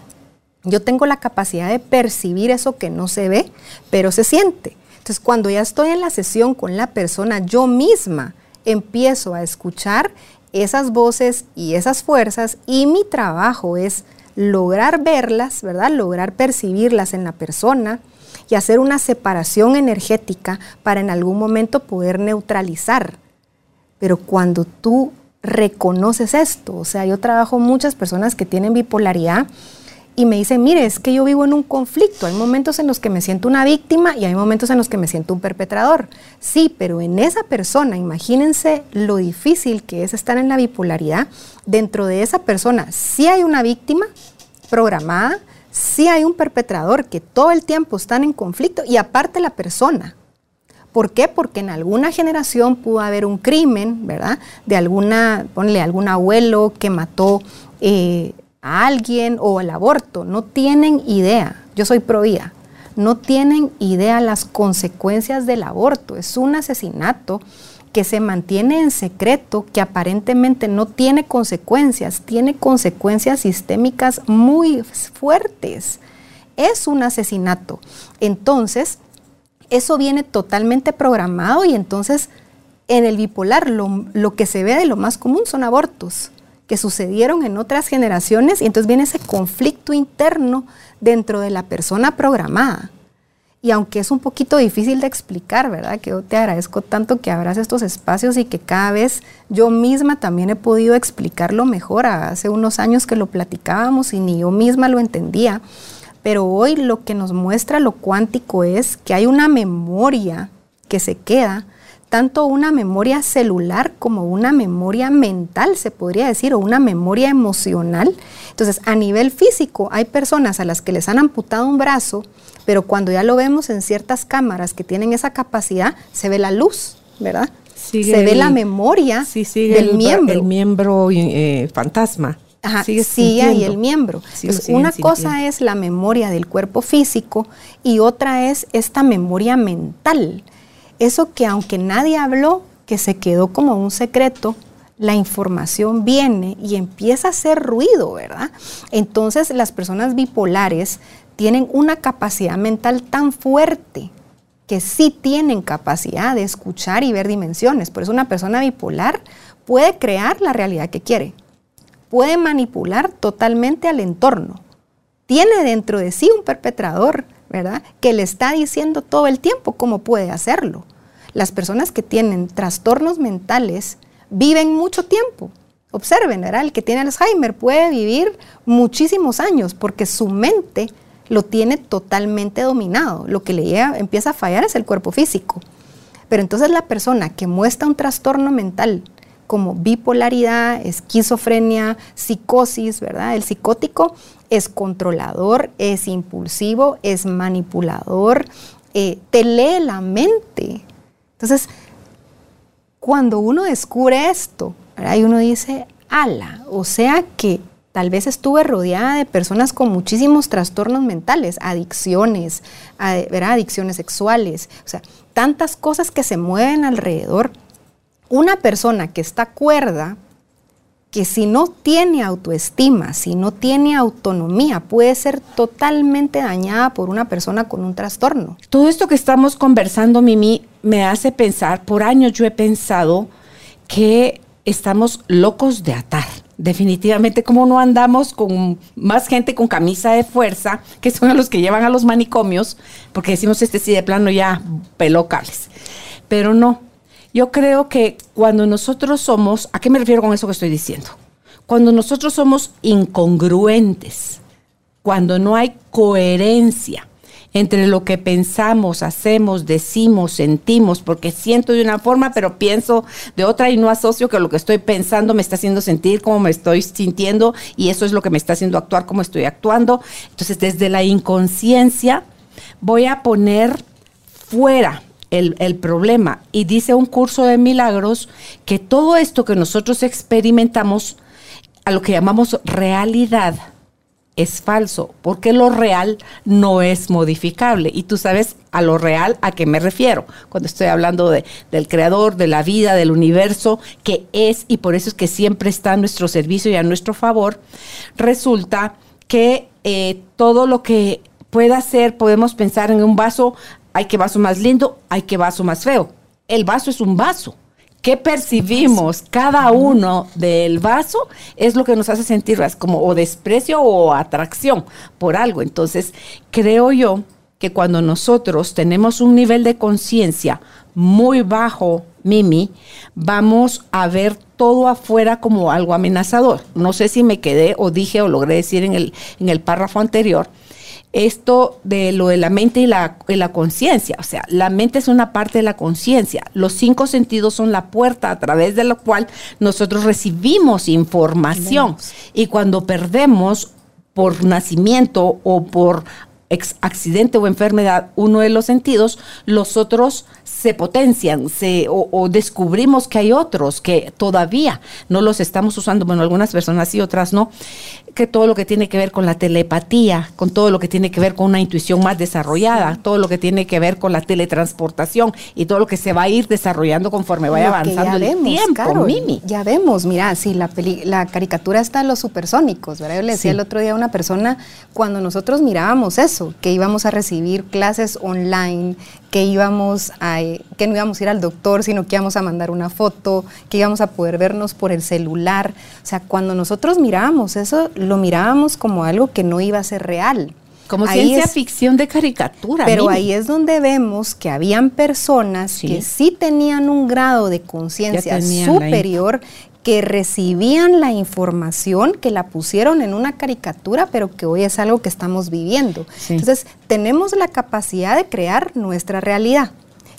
yo tengo la capacidad de percibir eso que no se ve, pero se siente. Entonces, cuando ya estoy en la sesión con la persona, yo misma empiezo a escuchar esas voces y esas fuerzas y mi trabajo es lograr verlas, ¿verdad? Lograr percibirlas en la persona y hacer una separación energética para en algún momento poder neutralizar. Pero cuando tú reconoces esto. O sea, yo trabajo muchas personas que tienen bipolaridad y me dicen, mire, es que yo vivo en un conflicto. Hay momentos en los que me siento una víctima y hay momentos en los que me siento un perpetrador. Sí, pero en esa persona, imagínense lo difícil que es estar en la bipolaridad. Dentro de esa persona sí hay una víctima programada, sí hay un perpetrador que todo el tiempo están en conflicto y aparte la persona. ¿Por qué? Porque en alguna generación pudo haber un crimen, ¿verdad? De alguna, ponle algún abuelo que mató eh, a alguien o el aborto. No tienen idea. Yo soy pro vida. No tienen idea las consecuencias del aborto. Es un asesinato que se mantiene en secreto, que aparentemente no tiene consecuencias, tiene consecuencias sistémicas muy fuertes. Es un asesinato. Entonces, eso viene totalmente programado y entonces en el bipolar lo, que se ve de lo más común son abortos que sucedieron en otras generaciones y entonces viene ese conflicto interno dentro de la persona programada. Y aunque es un poquito difícil de explicar, ¿verdad? Que yo te agradezco tanto que abras estos espacios y que cada vez yo misma también he podido explicarlo mejor. Hace unos años que lo platicábamos y ni yo misma lo entendía. Pero hoy lo que nos muestra lo cuántico es que hay una memoria que se queda, tanto una memoria celular como una memoria mental, se podría decir, o una memoria emocional. Entonces, a nivel físico, hay personas a las que les han amputado un brazo, pero cuando ya lo vemos en ciertas cámaras que tienen esa capacidad, se ve la luz, ¿verdad? se ve la memoria del miembro. El miembro eh, fantasma. Ajá, sigue ahí el miembro. una cosa es la memoria del cuerpo físico y otra es esta memoria mental. Eso que aunque nadie habló, que se quedó como un secreto, la información viene y empieza a hacer ruido, ¿verdad? Entonces las personas bipolares tienen una capacidad mental tan fuerte que sí tienen capacidad de escuchar y ver dimensiones. Por eso una persona bipolar puede crear la realidad que quiere puede manipular totalmente al entorno. Tiene dentro de sí un perpetrador, ¿verdad? Que le está diciendo todo el tiempo cómo puede hacerlo. Las personas que tienen trastornos mentales viven mucho tiempo. Observen, ¿verdad? El que tiene Alzheimer puede vivir muchísimos años porque su mente lo tiene totalmente dominado. Lo que le llega, empieza a fallar es el cuerpo físico. Pero entonces la persona que muestra un trastorno mental como bipolaridad, esquizofrenia, psicosis, ¿verdad? El psicótico es controlador, es impulsivo, es manipulador, eh, te lee la mente. Entonces, cuando uno descubre esto, y uno dice, ala, o sea que tal vez estuve rodeada de personas con muchísimos trastornos mentales, adicciones, ¿verdad? adicciones sexuales, o sea, tantas cosas que se mueven alrededor. Una persona que está cuerda, que si no tiene autoestima, si no tiene autonomía, puede ser totalmente dañada por una persona con un trastorno. Todo esto que estamos conversando, Mimi, me hace pensar, por años yo he pensado que estamos locos de atar. Definitivamente, como no andamos con más gente con camisa de fuerza, que son los que llevan a los manicomios, porque decimos este sí de plano ya peló Pero no, yo creo que cuando nosotros somos, ¿a qué me refiero con eso que estoy diciendo? Cuando nosotros somos incongruentes, cuando no hay coherencia, entre lo que pensamos, hacemos, decimos, sentimos, porque siento de una forma, pero pienso de otra y no asocio que lo que estoy pensando me está haciendo sentir como me estoy sintiendo y eso es lo que me está haciendo actuar como estoy actuando. Entonces, desde la inconsciencia voy a poner fuera el, el, problema. Y dice un curso de milagros que todo esto que nosotros experimentamos, a lo que llamamos realidad, es falso, porque lo real no es modificable. Y tú sabes a lo real a qué me refiero cuando estoy hablando de, del creador, de la vida, del universo, que es, y por eso es que siempre está a nuestro servicio y a nuestro favor, resulta que eh, todo lo que pueda ser, podemos pensar en un vaso, hay que vaso más lindo, hay que vaso más feo. El vaso es un vaso qué percibimos cada uno del vaso es lo que nos hace sentir como o desprecio o atracción por algo. Entonces, creo yo que cuando nosotros tenemos un nivel de conciencia muy bajo, Mimi, vamos a ver todo afuera como algo amenazador. No sé si me quedé o dije o logré decir en el, en el párrafo anterior esto de lo de la mente y la, la conciencia. O sea, la mente es una parte de la conciencia. Los cinco sentidos son la puerta a través de la cual nosotros recibimos información. Y cuando perdemos por nacimiento o por accidente o enfermedad uno de los sentidos, los otros se potencian se, o, descubrimos que hay otros que todavía no los estamos usando, bueno, algunas personas sí, otras no, que todo lo que tiene que ver con la telepatía, con todo lo que tiene que ver con una intuición más desarrollada, todo lo que tiene que ver con la teletransportación y todo lo que se va a ir desarrollando conforme vaya avanzando el tiempo, Mimi. Ya vemos, mira, si la, la caricatura está en los supersónicos, ¿verdad? Yo le decía el otro día a una persona, cuando nosotros mirábamos eso, que íbamos a recibir clases online, que íbamos a, que no íbamos a ir al doctor, sino que íbamos a mandar una foto, que íbamos a poder vernos por el celular. O sea, cuando nosotros mirábamos eso, lo mirábamos como algo que no iba a ser real. Como ciencia ficción de caricatura. Pero ahí es donde vemos que habían personas que sí tenían un grado de conciencia superior, que recibían la información, que la pusieron en una caricatura, pero que hoy es algo que estamos viviendo. Entonces, tenemos la capacidad de crear nuestra realidad,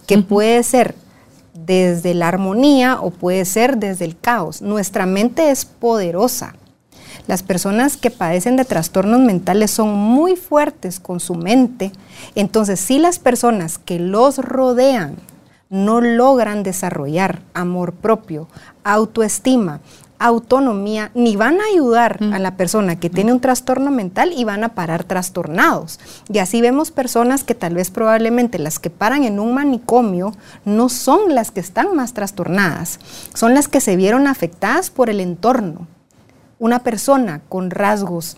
que puede ser desde la armonía o puede ser desde el caos. Nuestra mente es poderosa. Las personas que padecen de trastornos mentales son muy fuertes con su mente. Entonces, si las personas que los rodean no logran desarrollar amor propio, autoestima, autonomía, ni van a ayudar a la persona que tiene un trastorno mental y van a parar trastornados. Y así vemos personas que tal vez probablemente las que paran en un manicomio no son las que están más trastornadas, son las que se vieron afectadas por el entorno. Una persona con rasgos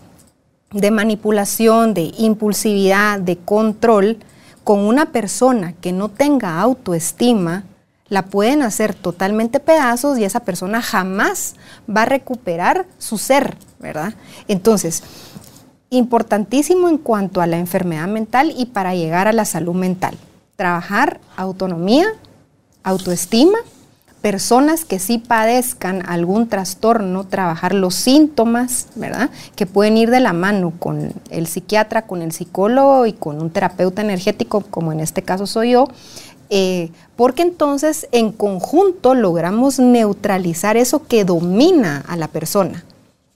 de manipulación, de impulsividad, de control, con una persona que no tenga autoestima, la pueden hacer totalmente pedazos y esa persona jamás va a recuperar su ser, ¿verdad? Entonces, importantísimo en cuanto a la enfermedad mental y para llegar a la salud mental. Trabajar autonomía, autoestima, personas que sí padezcan algún trastorno, trabajar los síntomas, ¿verdad? Que pueden ir de la mano con el psiquiatra, con el psicólogo y con un terapeuta energético, como en este caso soy yo, eh, porque entonces en conjunto logramos neutralizar eso que domina a la persona.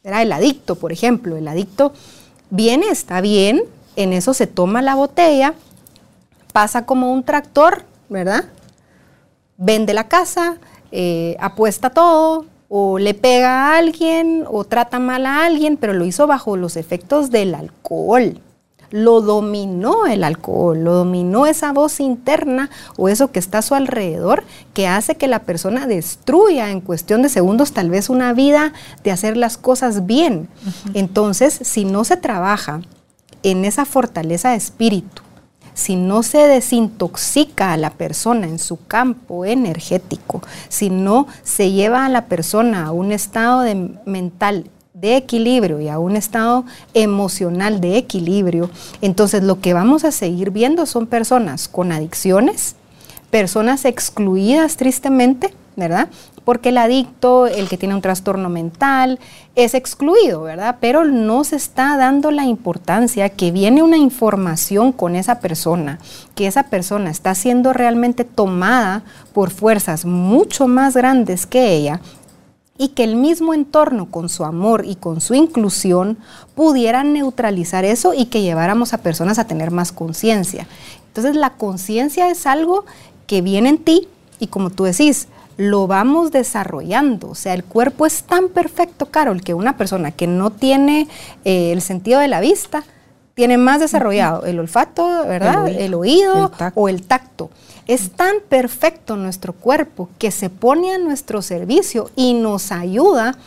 ¿verdad? El adicto, por ejemplo, el adicto viene, está bien, en eso se toma la botella, pasa como un tractor, ¿verdad? Vende la casa, eh, apuesta todo o le pega a alguien o trata mal a alguien, pero lo hizo bajo los efectos del alcohol lo dominó el alcohol, lo dominó esa voz interna o eso que está a su alrededor que hace que la persona destruya en cuestión de segundos tal vez una vida de hacer las cosas bien. Entonces, si no se trabaja en esa fortaleza de espíritu, si no se desintoxica a la persona en su campo energético, si no se lleva a la persona a un estado de mental de equilibrio y a un estado emocional de equilibrio, entonces lo que vamos a seguir viendo son personas con adicciones, personas excluidas tristemente, ¿verdad? Porque el adicto, el que tiene un trastorno mental, es excluido, ¿verdad? Pero no se está dando la importancia que viene una información con esa persona, que esa persona está siendo realmente tomada por fuerzas mucho más grandes que ella y que el mismo entorno con su amor y con su inclusión pudieran neutralizar eso y que lleváramos a personas a tener más conciencia. Entonces la conciencia es algo que viene en ti y como tú decís, lo vamos desarrollando. O sea, el cuerpo es tan perfecto, Carol, que una persona que no tiene eh, el sentido de la vista, tiene más desarrollado el olfato, ¿verdad? El oído, o el tacto. Es tan perfecto nuestro cuerpo que se pone a nuestro servicio y nos ayuda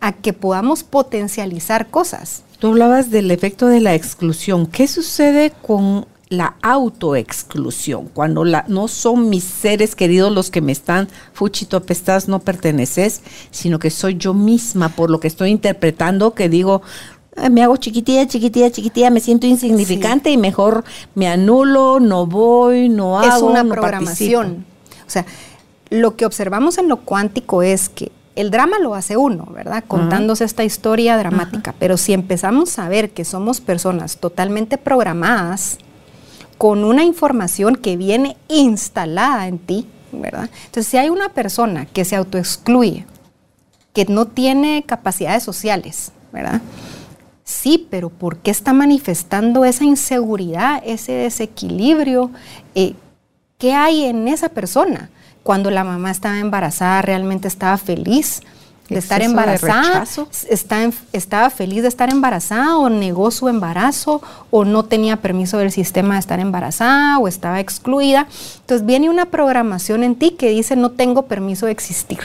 a que podamos potencializar cosas. Tú hablabas del efecto de la exclusión. ¿Qué sucede con la autoexclusión? Cuando la, no son mis seres queridos los que me están, fuchito apestás, no perteneces, sino que soy yo misma por lo que estoy interpretando, que digo, me hago chiquitilla, chiquitilla, chiquitilla, me siento insignificante y mejor me anulo, no voy, no hago. Es una programación. O sea, lo que observamos en lo cuántico es que el drama lo hace uno, ¿verdad? Contándose esta historia dramática. Pero si empezamos a ver que somos personas totalmente programadas, con una información que viene instalada en ti, ¿verdad? Entonces, si hay una persona que se autoexcluye, que no tiene capacidades sociales, ¿verdad? Sí, pero ¿por qué está manifestando esa inseguridad, ese desequilibrio? Eh, ¿Qué hay en esa persona? Cuando la mamá estaba embarazada, realmente estaba feliz de estar embarazada, estaba feliz de estar embarazada o negó su embarazo o no tenía permiso del sistema de estar embarazada o estaba excluida. Entonces viene una programación en ti que dice no tengo permiso de existir.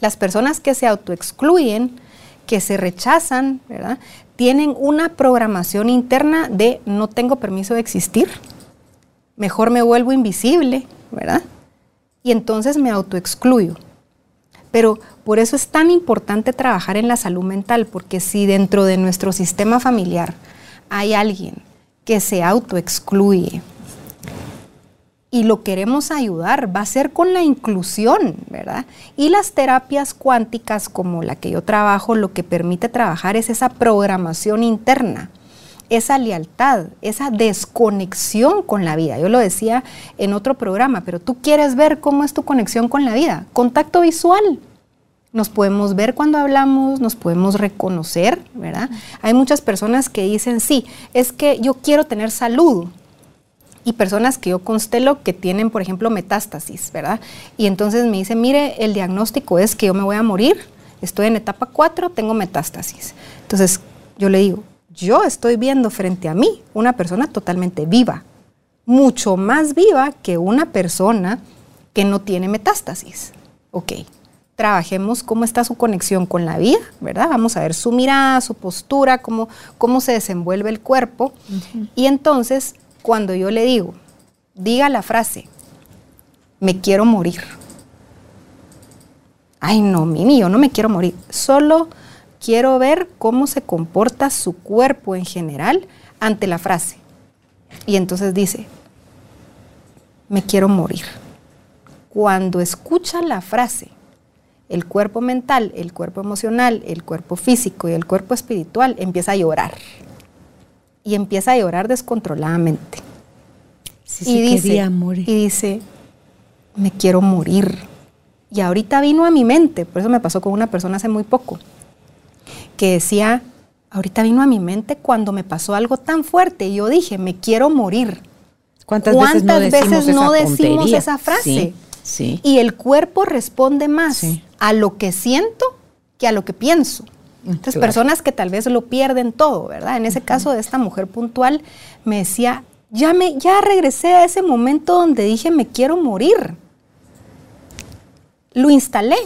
Las personas que se autoexcluyen que se rechazan, ¿verdad? Tienen una programación interna de no tengo permiso de existir, mejor me vuelvo invisible, ¿verdad? Y entonces me autoexcluyo. Pero por eso es tan importante trabajar en la salud mental, porque si dentro de nuestro sistema familiar hay alguien que se autoexcluye, y lo queremos ayudar, va a ser con la inclusión, ¿verdad? Y las terapias cuánticas como la que yo trabajo, lo que permite trabajar es esa programación interna, esa lealtad, esa desconexión con la vida. Yo lo decía en otro programa, pero tú quieres ver cómo es tu conexión con la vida. Contacto visual. Nos podemos ver cuando hablamos, nos podemos reconocer, ¿verdad? Hay muchas personas que dicen, sí, es que yo quiero tener salud, y personas que yo constelo que tienen, por ejemplo, metástasis, ¿verdad? Y entonces me dicen, mire, el diagnóstico es que yo me voy a morir, estoy en etapa 4, tengo metástasis. Entonces yo le digo, yo estoy viendo frente a mí una persona totalmente viva, mucho más viva que una persona que no tiene metástasis. Ok, trabajemos cómo está su conexión con la vida, ¿verdad? Vamos a ver su mirada, su postura, cómo, cómo se desenvuelve el cuerpo. Y entonces cuando yo le digo, diga la frase, me quiero morir. Ay, no, Mimi, yo no me quiero morir. Solo quiero ver cómo se comporta su cuerpo en general ante la frase. Y entonces dice, me quiero morir. Cuando escucha la frase, el cuerpo mental, el cuerpo emocional, el cuerpo físico y el cuerpo espiritual empieza a llorar y empieza a llorar descontroladamente. y, dice, morir. y dice, me quiero morir. Y ahorita vino a mi mente, por eso me pasó con una persona hace muy poco, que decía, ahorita vino a mi mente cuando me pasó algo tan fuerte y yo dije, me quiero morir. ¿Cuántas, veces no decimos, esa, frase? Sí, Y el cuerpo responde más a lo que siento que a lo que pienso. Entonces, personas que tal vez lo pierden todo, ¿verdad? En ese caso de esta mujer puntual, me decía, ya, me, ya regresé a ese momento donde dije, me quiero morir. Lo instalé.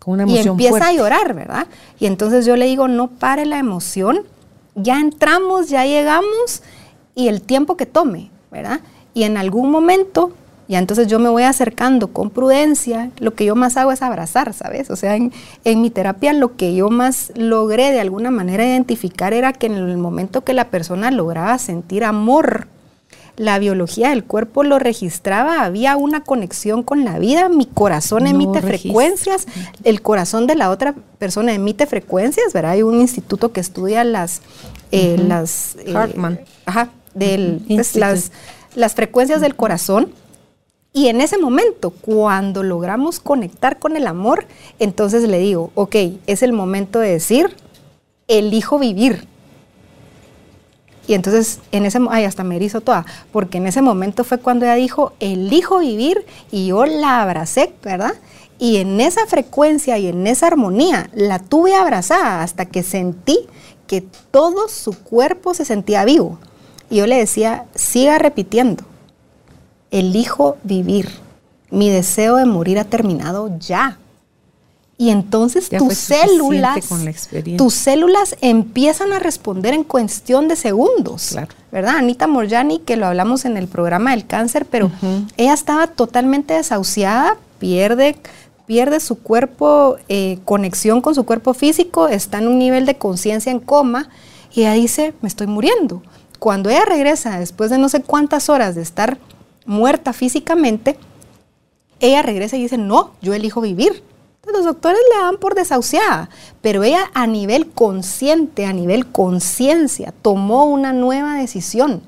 Con una y empieza fuerte. a llorar, ¿verdad? Y entonces yo le digo, no pare la emoción, ya entramos, ya llegamos y el tiempo que tome, ¿verdad? Y en algún momento, ya entonces yo me voy acercando con prudencia, lo que yo más hago es abrazar, ¿sabes? O sea, en, en mi terapia lo que yo más logré de alguna manera identificar era que en el momento que la persona lograba sentir amor, la biología del cuerpo lo registraba, había una conexión con la vida, mi corazón No emite registra. frecuencias, el corazón de la otra persona emite frecuencias, ¿verdad? Hay un instituto que estudia las... eh, las eh, Hartman. ajá, del, pues, las, las frecuencias del corazón. Y en ese momento, cuando logramos conectar con el amor, entonces le digo, ok, es el momento de decir, elijo vivir. Y entonces, en ese, ay, hasta me erizo toda, porque en ese momento fue cuando ella dijo, elijo vivir, y yo la abracé, ¿verdad? Y en esa frecuencia y en esa armonía la tuve abrazada hasta que sentí que todo su cuerpo se sentía vivo. Y yo le decía, siga repitiendo, elijo vivir, mi deseo de morir ha terminado ya. Y entonces Ya tus células, tus células empiezan a responder en cuestión de segundos. Claro. ¿Verdad? Anita Morjani, que lo hablamos en el programa del cáncer, pero ella estaba totalmente desahuciada, pierde, pierde su cuerpo, eh, conexión con su cuerpo físico, está en un nivel de conciencia en coma y ella dice, me estoy muriendo. Cuando ella regresa, después de no sé cuántas horas de estar muerta físicamente, ella regresa y dice, no, yo elijo vivir. Entonces, los doctores le dan por desahuciada, pero ella a nivel consciente, a nivel conciencia, tomó una nueva decisión.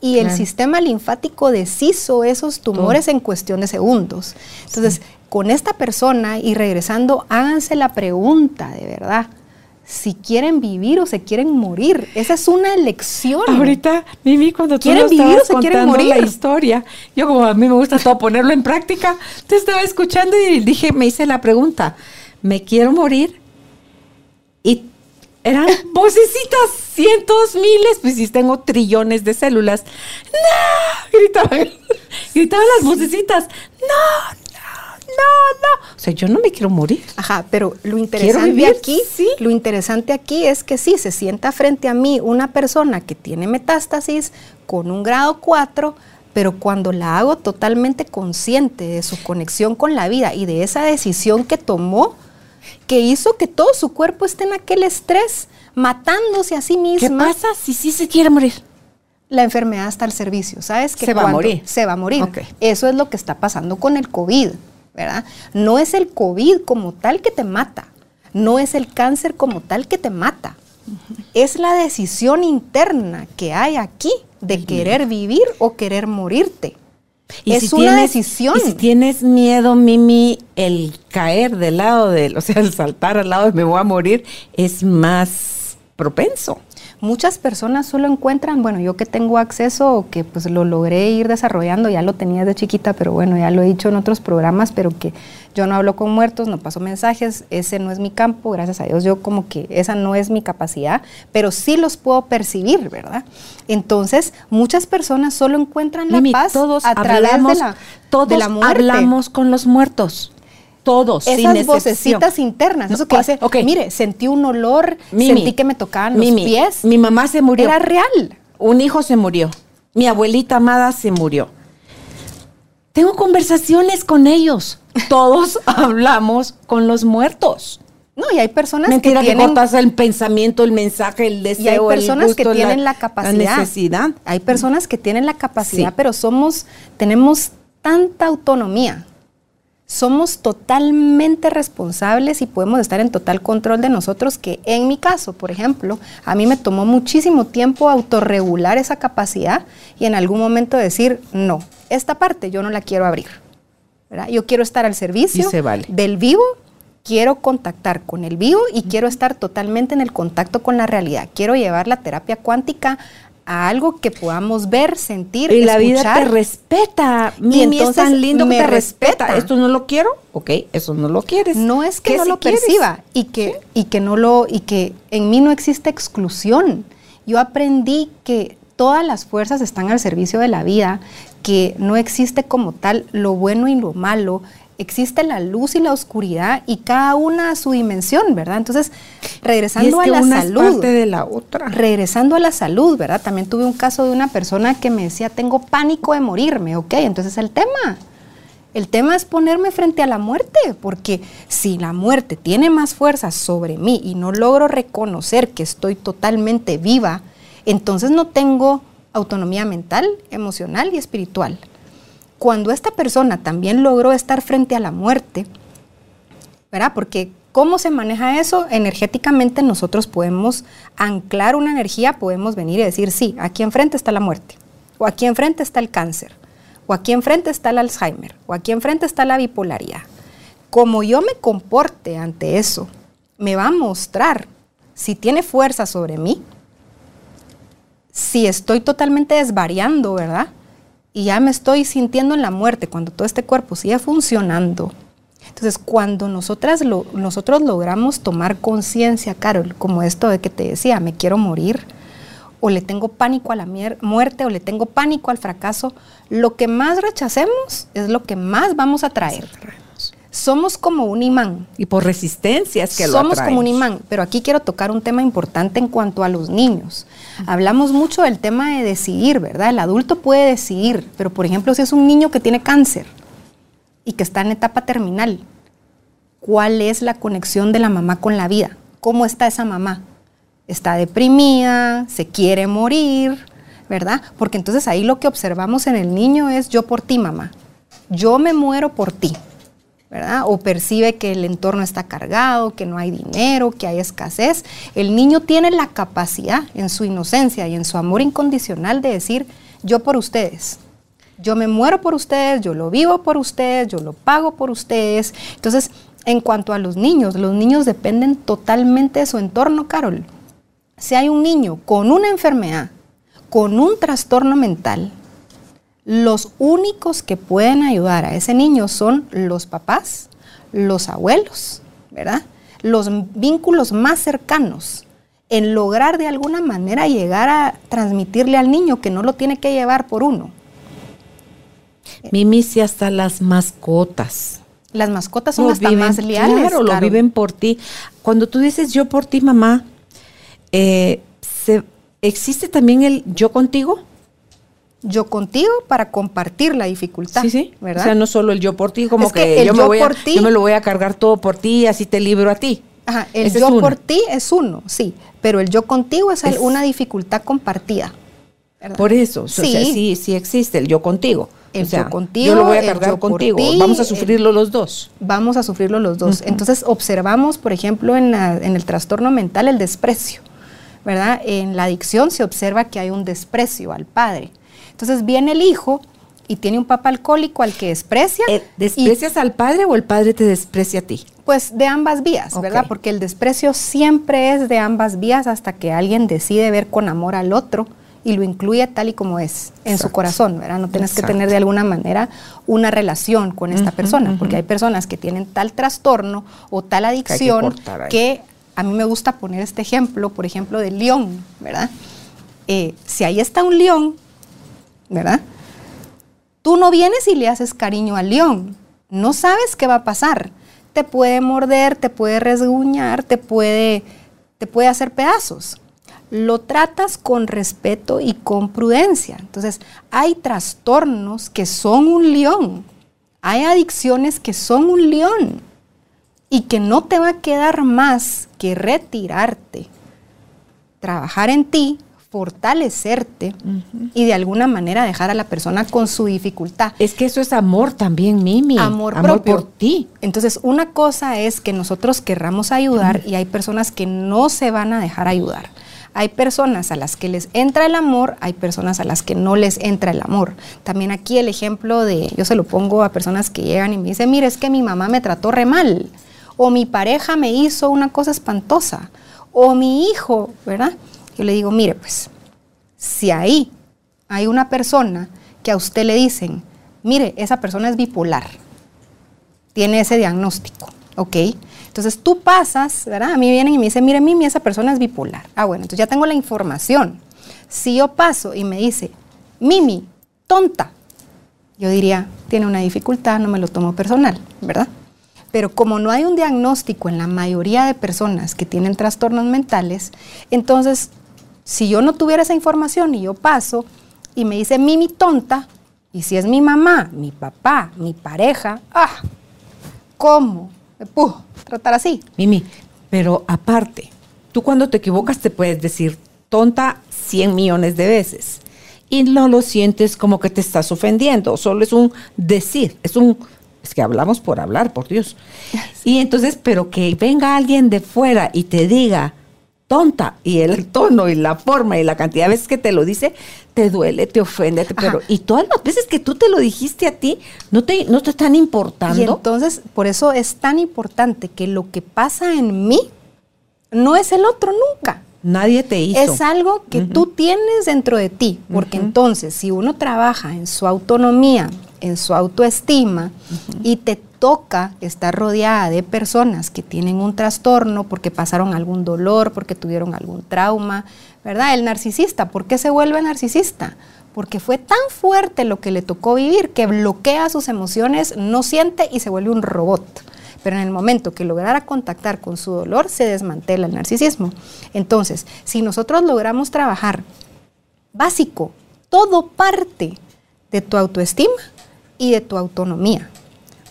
Y el Claro. sistema linfático deshizo esos tumores en cuestión de segundos. Entonces, con esta persona y regresando, háganse la pregunta de verdad, si quieren vivir o se quieren morir. Esa es una elección. Ahorita, Mimi, cuando tú ¿Quieren nos vivir estabas o se quieren contando la historia, yo como a mí me gusta todo ponerlo en práctica, te estaba escuchando y dije, me hice la pregunta, ¿me quiero morir? Y eran vocecitas, cientos, miles, pues si tengo trillones de células. ¡No! Gritaban, gritaban las vocecitas, ¡no, no, no! O sea, yo no me quiero morir. Ajá, pero lo interesante vivir, aquí, sí. lo interesante aquí es que sí, se sienta frente a mí una persona que tiene metástasis con un grado 4, pero cuando la hago totalmente consciente de su conexión con la vida y de esa decisión que tomó, que hizo que todo su cuerpo esté en aquel estrés, matándose a sí ¿Qué misma, pasa si sí se quiere morir? la enfermedad está al servicio. ¿Sabes que Se va a morir. Se va a morir. Ok. Eso es lo que está pasando con el COVID, ¿verdad? No es el COVID como tal que te mata. No es el cáncer como tal que te mata. Es la decisión interna que hay aquí de querer vivir o querer morirte. es si una tienes- decisión. Y si tienes miedo, Mimi, el caer del lado del, o sea, el saltar al lado de me voy a morir, es más propenso. Muchas personas solo encuentran, bueno, yo que tengo acceso o que pues lo logré ir desarrollando, ya lo tenía de chiquita, pero bueno, ya lo he dicho en otros programas, pero que yo no hablo con muertos, no paso mensajes, ese no es mi campo, gracias a Dios, yo como que esa no es mi capacidad, pero sí los puedo percibir, ¿verdad? Entonces, muchas personas solo encuentran la Mimi, paz todos a través hablamos, de la, todos de la muerte. hablamos con los muertos. Todos, sin Esas excepción. vocecitas internas, eso que dice, ok. mire, sentí un olor, Mimi, sentí que me tocaban los Mimi, pies, Mi mamá se murió. era real. Un hijo se murió. Mi abuelita amada se murió. Tengo conversaciones con ellos. Todos hablamos con los muertos. No, y hay personas Mentira que que, tienen cortas el pensamiento, el mensaje, el Y hay deseo, personas el gusto, que tienen la, capacidad. La necesidad. Hay personas que tienen la capacidad, Sí. pero somos, tenemos tanta autonomía. Somos totalmente responsables y podemos estar en total control de nosotros que en mi caso, por ejemplo, a mí me tomó muchísimo tiempo autorregular esa capacidad y en algún momento decir, no, esta parte yo no la quiero abrir. ¿verdad? Yo quiero estar al servicio vale. del vivo, quiero contactar con el vivo y quiero estar totalmente en el contacto con la realidad. Quiero llevar la terapia cuántica a algo que podamos ver, sentir, y la vida te respeta. y entonces es tan lindo que te respeta. Esto no lo quiero, ok, eso no lo quieres. No es que no lo perciba y que, y que no lo, y que en mí no existe exclusión. Yo aprendí que todas las fuerzas están al servicio de la vida, que no existe como tal lo bueno y lo malo, existe la luz y la oscuridad y cada una a su dimensión, ¿verdad? Entonces, regresando a la salud. de la otra. Regresando a la salud, ¿verdad? También tuve un caso de una persona que me decía, tengo pánico de morirme, ok, entonces el tema. El tema es ponerme frente a la muerte, porque si la muerte tiene más fuerza sobre mí y no logro reconocer que estoy totalmente viva, entonces no tengo autonomía mental, emocional y espiritual cuando esta persona también logró estar frente a la muerte, ¿verdad? Porque ¿cómo se maneja eso? Energéticamente nosotros podemos anclar una energía, podemos venir y decir, sí, aquí enfrente está la muerte, o aquí enfrente está el cáncer, o aquí enfrente está el Alzheimer, o aquí enfrente está la bipolaridad. Como yo me comporte ante eso, me va a mostrar si tiene fuerza sobre mí, si estoy totalmente desvariando, ¿verdad? Y ya me estoy sintiendo en la muerte, cuando todo este cuerpo sigue funcionando. Entonces, cuando nosotras nosotros logramos tomar conciencia, Carol, como esto de que te decía, me quiero morir, o le tengo pánico a la muerte, o le tengo pánico al fracaso, lo que más rechacemos es lo que más vamos a traer. Somos como un imán. Y por resistencias que lo Somos como un imán, pero aquí quiero tocar un tema importante en cuanto a los niños. Hablamos mucho del tema de decidir, ¿verdad? El adulto puede decidir, pero por ejemplo, si es un niño que tiene cáncer y que está en etapa terminal, ¿cuál es la conexión de la mamá con la vida? ¿Cómo está esa mamá? ¿Está deprimida? ¿Se quiere morir? ¿Verdad? Porque entonces ahí lo que observamos en el niño es yo por ti, mamá. Yo me muero por ti. O percibe que el entorno está cargado, que no hay dinero, que hay escasez. El niño tiene la capacidad en su inocencia y en su amor incondicional de decir, yo por ustedes, yo me muero por ustedes, yo lo vivo por ustedes, yo lo pago por ustedes. Entonces, en cuanto a los niños, los niños dependen totalmente de su entorno, Carol. Si hay un niño con una enfermedad, con un trastorno mental, los únicos que pueden ayudar a ese niño son los papás, los abuelos, ¿verdad? Los vínculos más cercanos en lograr de alguna manera llegar a transmitirle al niño que no lo tiene que llevar por uno. Mimi, si hasta las mascotas. Las mascotas son hasta más leales. Claro, lo viven por ti. Cuando tú dices yo por ti, mamá, eh, ¿existe también el yo contigo? Yo contigo para compartir la dificultad. Sí, sí. ¿verdad? O sea, no solo el yo por ti, como que, yo, me voy por ti, yo me lo voy a cargar todo por ti y así te libro a ti. Ajá, el yo por ti es uno, sí, pero el yo contigo es, una dificultad compartida. Por eso, sí. O sea, sí, sí existe el yo contigo. El yo contigo. Yo lo voy a cargar contigo. vamos a sufrirlo los dos. Vamos a sufrirlo los dos. Entonces observamos, por ejemplo, en, en el trastorno mental el desprecio, ¿verdad? En la adicción se observa que hay un desprecio al padre entonces viene el hijo y tiene un papá alcohólico al que desprecia. Eh, ¿Desprecias al padre o el padre te desprecia a ti? Pues de ambas vías, ¿verdad? Porque el desprecio siempre es de ambas vías hasta que alguien decide ver con amor al otro y lo incluye tal y como es en su corazón, ¿verdad? No tienes que tener de alguna manera una relación con esta persona, porque hay personas que tienen tal trastorno o tal adicción que, a mí me gusta poner este ejemplo, por ejemplo, del león, ¿verdad? Eh, si ahí está un león ¿verdad? Tú no vienes y le haces cariño al león. No sabes qué va a pasar. Te puede morder, te puede resguñar, te puede, te puede hacer pedazos. Lo tratas con respeto y con prudencia. Entonces, hay trastornos que son un león. Hay adicciones que son un león. Y que no te va a quedar más que retirarte, trabajar en ti, fortalecerte y de alguna manera dejar a la persona con su dificultad. Es que eso es amor también, Mimi. Amor, amor por ti. Entonces, una cosa es que nosotros querramos ayudar y hay personas que no se van a dejar ayudar. Hay personas a las que les entra el amor, hay personas a las que no les entra el amor. También aquí el ejemplo de, yo se lo pongo a personas que llegan y me dicen, mire, es que mi mamá me trató re mal, o mi pareja me hizo una cosa espantosa, o mi hijo, ¿verdad? Yo le digo, mire, pues, si ahí hay una persona que a usted le dicen, mire, esa persona es bipolar, tiene ese diagnóstico, ¿ok? Entonces tú pasas, ¿verdad? A mí vienen y me dicen, mire, Mimi, esa persona es bipolar. Ah, bueno, entonces ya tengo la información. Si yo paso y me dice, Mimi, tonta, yo diría, tiene una dificultad, no me lo tomo personal, ¿verdad? Pero como no hay un diagnóstico en la mayoría de personas que tienen trastornos mentales, entonces, si yo no tuviera esa información y yo paso y me dice Mimi tonta, y si es mi mamá, mi papá, mi pareja, ¡ah! ¿Cómo? Me puedo tratar así. Mimi, pero aparte, tú cuando te equivocas te puedes decir tonta 100 millones de veces y no lo sientes como que te estás ofendiendo, solo es un decir, es un es que hablamos por hablar, por Dios. Y entonces, pero que venga alguien de fuera y te diga, tonta y el tono y la forma y la cantidad de veces que te lo dice, te duele, te ofende, pero y todas las veces que tú te lo dijiste a ti, no te, no te están importando. Y entonces, por eso es tan importante que lo que pasa en mí no es el otro nunca. Nadie te hizo. Es algo que tú tienes dentro de ti, porque entonces si uno trabaja en su autonomía, en su autoestima y te toca estar rodeada de personas que tienen un trastorno porque pasaron algún dolor, porque tuvieron algún trauma, ¿verdad? El narcisista, ¿por qué se vuelve narcisista? Porque fue tan fuerte lo que le tocó vivir que bloquea sus emociones, no siente y se vuelve un robot. Pero en el momento que lograra contactar con su dolor, se desmantela el narcisismo. Entonces, si nosotros logramos trabajar básico, todo parte de tu autoestima y de tu autonomía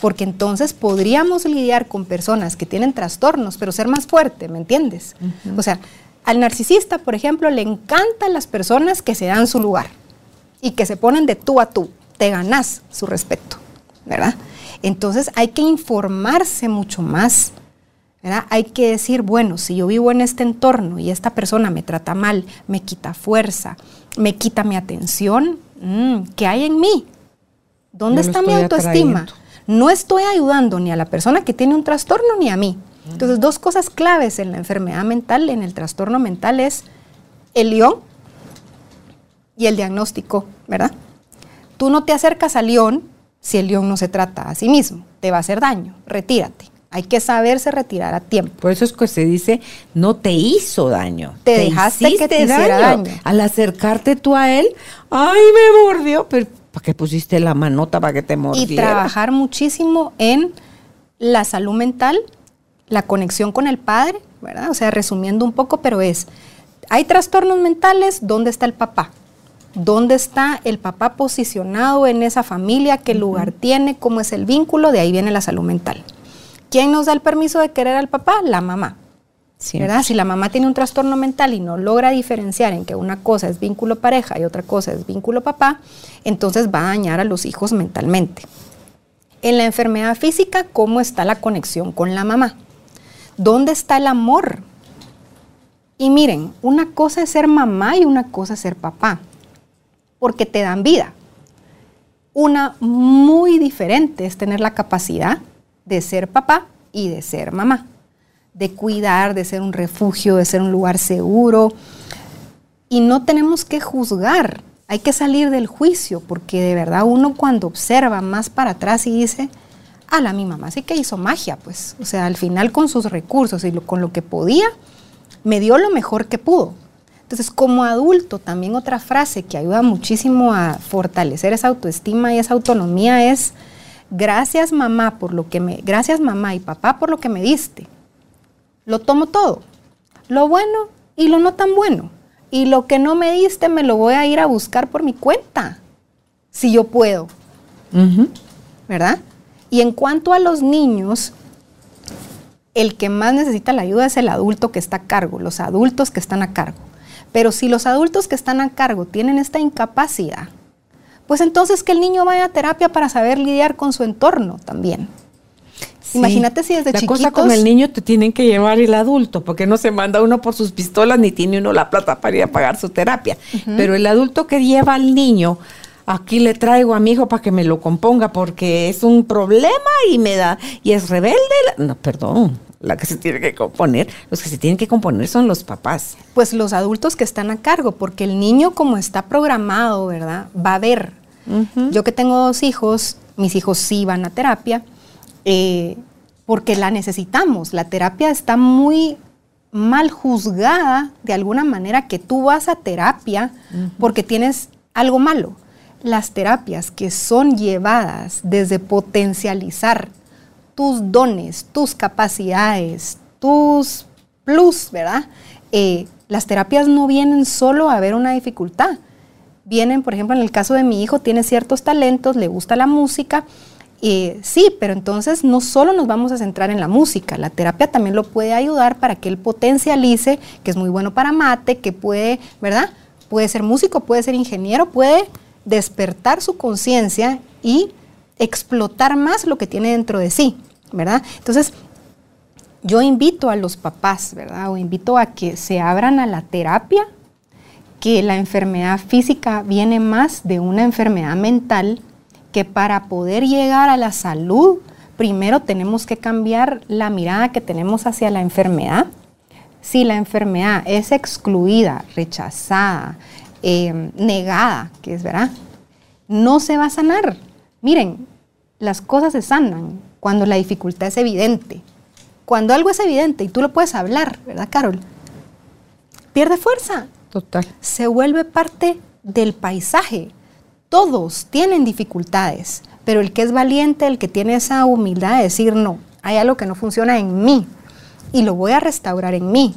porque entonces podríamos lidiar con personas que tienen trastornos, pero ser más fuerte, ¿me entiendes? O sea, al narcisista, por ejemplo, le encantan las personas que se dan su lugar y que se ponen de tú a tú, te ganas su respeto, ¿verdad? Entonces hay que informarse mucho más, ¿verdad? Hay que decir, bueno, si yo vivo en este entorno y esta persona me trata mal, me quita fuerza, me quita mi atención, mm, ¿qué hay en mí? ¿Dónde está mi autoestima? no estoy ayudando ni a la persona que tiene un trastorno ni a mí. Entonces, dos cosas claves en la enfermedad mental, en el trastorno mental, es el león y el diagnóstico, ¿verdad? Tú no te acercas al león si el león no se trata a sí mismo, te va a hacer daño, retírate. Hay que saberse retirar a tiempo. Por eso es que se dice, no te hizo daño. Te, dejaste que te hiciera daño. Al acercarte tú a él, ay, me mordió, pero ¿Para qué pusiste la manota para que te mordiera? Y trabajar muchísimo en la salud mental, la conexión con el padre, ¿verdad? O sea, resumiendo un poco, pero es, hay trastornos mentales, ¿dónde está el papá? ¿Dónde está el papá posicionado en esa familia? ¿Qué lugar tiene? ¿Cómo es el vínculo? De ahí viene la salud mental. ¿Quién nos da el permiso de querer al papá? La mamá. ¿verdad? Si la mamá tiene un trastorno mental y no logra diferenciar en que una cosa es vínculo pareja y otra cosa es vínculo papá, entonces va a dañar a los hijos mentalmente. En la enfermedad física, ¿cómo está la conexión con la mamá? ¿Dónde está el amor? Y miren, una cosa es ser mamá y una cosa es ser papá, porque te dan vida. Una muy diferente es tener la capacidad de ser papá y de ser mamá de cuidar, de ser un refugio, de ser un lugar seguro. Y no tenemos que juzgar, hay que salir del juicio, porque de verdad uno cuando observa más para atrás y dice, a la mi mamá sí que hizo magia, pues, o sea, al final con sus recursos y con lo que podía, me dio lo mejor que pudo. Entonces, como adulto, también otra frase que ayuda muchísimo a fortalecer esa autoestima y esa autonomía es, gracias mamá por lo que me, gracias mamá y papá por lo que me diste lo tomo todo, lo bueno y lo no tan bueno. Y lo que no me diste me lo voy a ir a buscar por mi cuenta, si yo puedo. ¿Verdad? Y en cuanto a los niños, el que más necesita la ayuda es el adulto que está a cargo, los adultos que están a cargo. Pero si los adultos que están a cargo tienen esta incapacidad, pues entonces que el niño vaya a terapia para saber lidiar con su entorno también. Imagínate si desde la chiquitos... cosa con el niño te tienen que llevar el adulto, porque no se manda uno por sus pistolas ni tiene uno la plata para ir a pagar su terapia. Pero el adulto que lleva al niño, aquí le traigo a mi hijo para que me lo componga porque es un problema y me da y es rebelde. No, perdón. La que se tiene que componer. Los que se tienen que componer son los papás. Pues los adultos que están a cargo, porque el niño como está programado, ¿verdad? Va a ver. Yo que tengo dos hijos, mis hijos sí van a terapia, eh, porque la necesitamos. La terapia está muy mal juzgada de alguna manera que tú vas a terapia porque tienes algo malo. Las terapias que son llevadas desde potencializar tus dones, tus capacidades, tus plus, ¿verdad? Eh, las terapias no vienen solo a ver una dificultad. Vienen, por ejemplo, en el caso de mi hijo, tiene ciertos talentos, le gusta la música, sí, pero entonces no solo nos vamos a centrar en la música, la terapia también lo puede ayudar para que él potencialice, que es muy bueno para mate, que puede, ¿verdad? Puede ser músico, puede ser ingeniero, puede despertar su conciencia y explotar más lo que tiene dentro de sí, ¿verdad? Entonces, yo invito a los papás, ¿verdad? O invito a que se abran a la terapia, que la enfermedad física viene más de una enfermedad mental que para poder llegar a la salud, primero tenemos que cambiar la mirada que tenemos hacia la enfermedad. Si la enfermedad es excluida, rechazada, em, negada, que es verdad, no se va a sanar. Miren, las cosas se sanan cuando la dificultad es evidente. Cuando algo es evidente y tú lo puedes hablar, ¿verdad, Carol? Pierde fuerza. Total. Se vuelve parte del paisaje todos tienen dificultades, pero el que es valiente, el que tiene esa humildad de decir, no, hay algo que no funciona en mí y lo voy a restaurar en mí.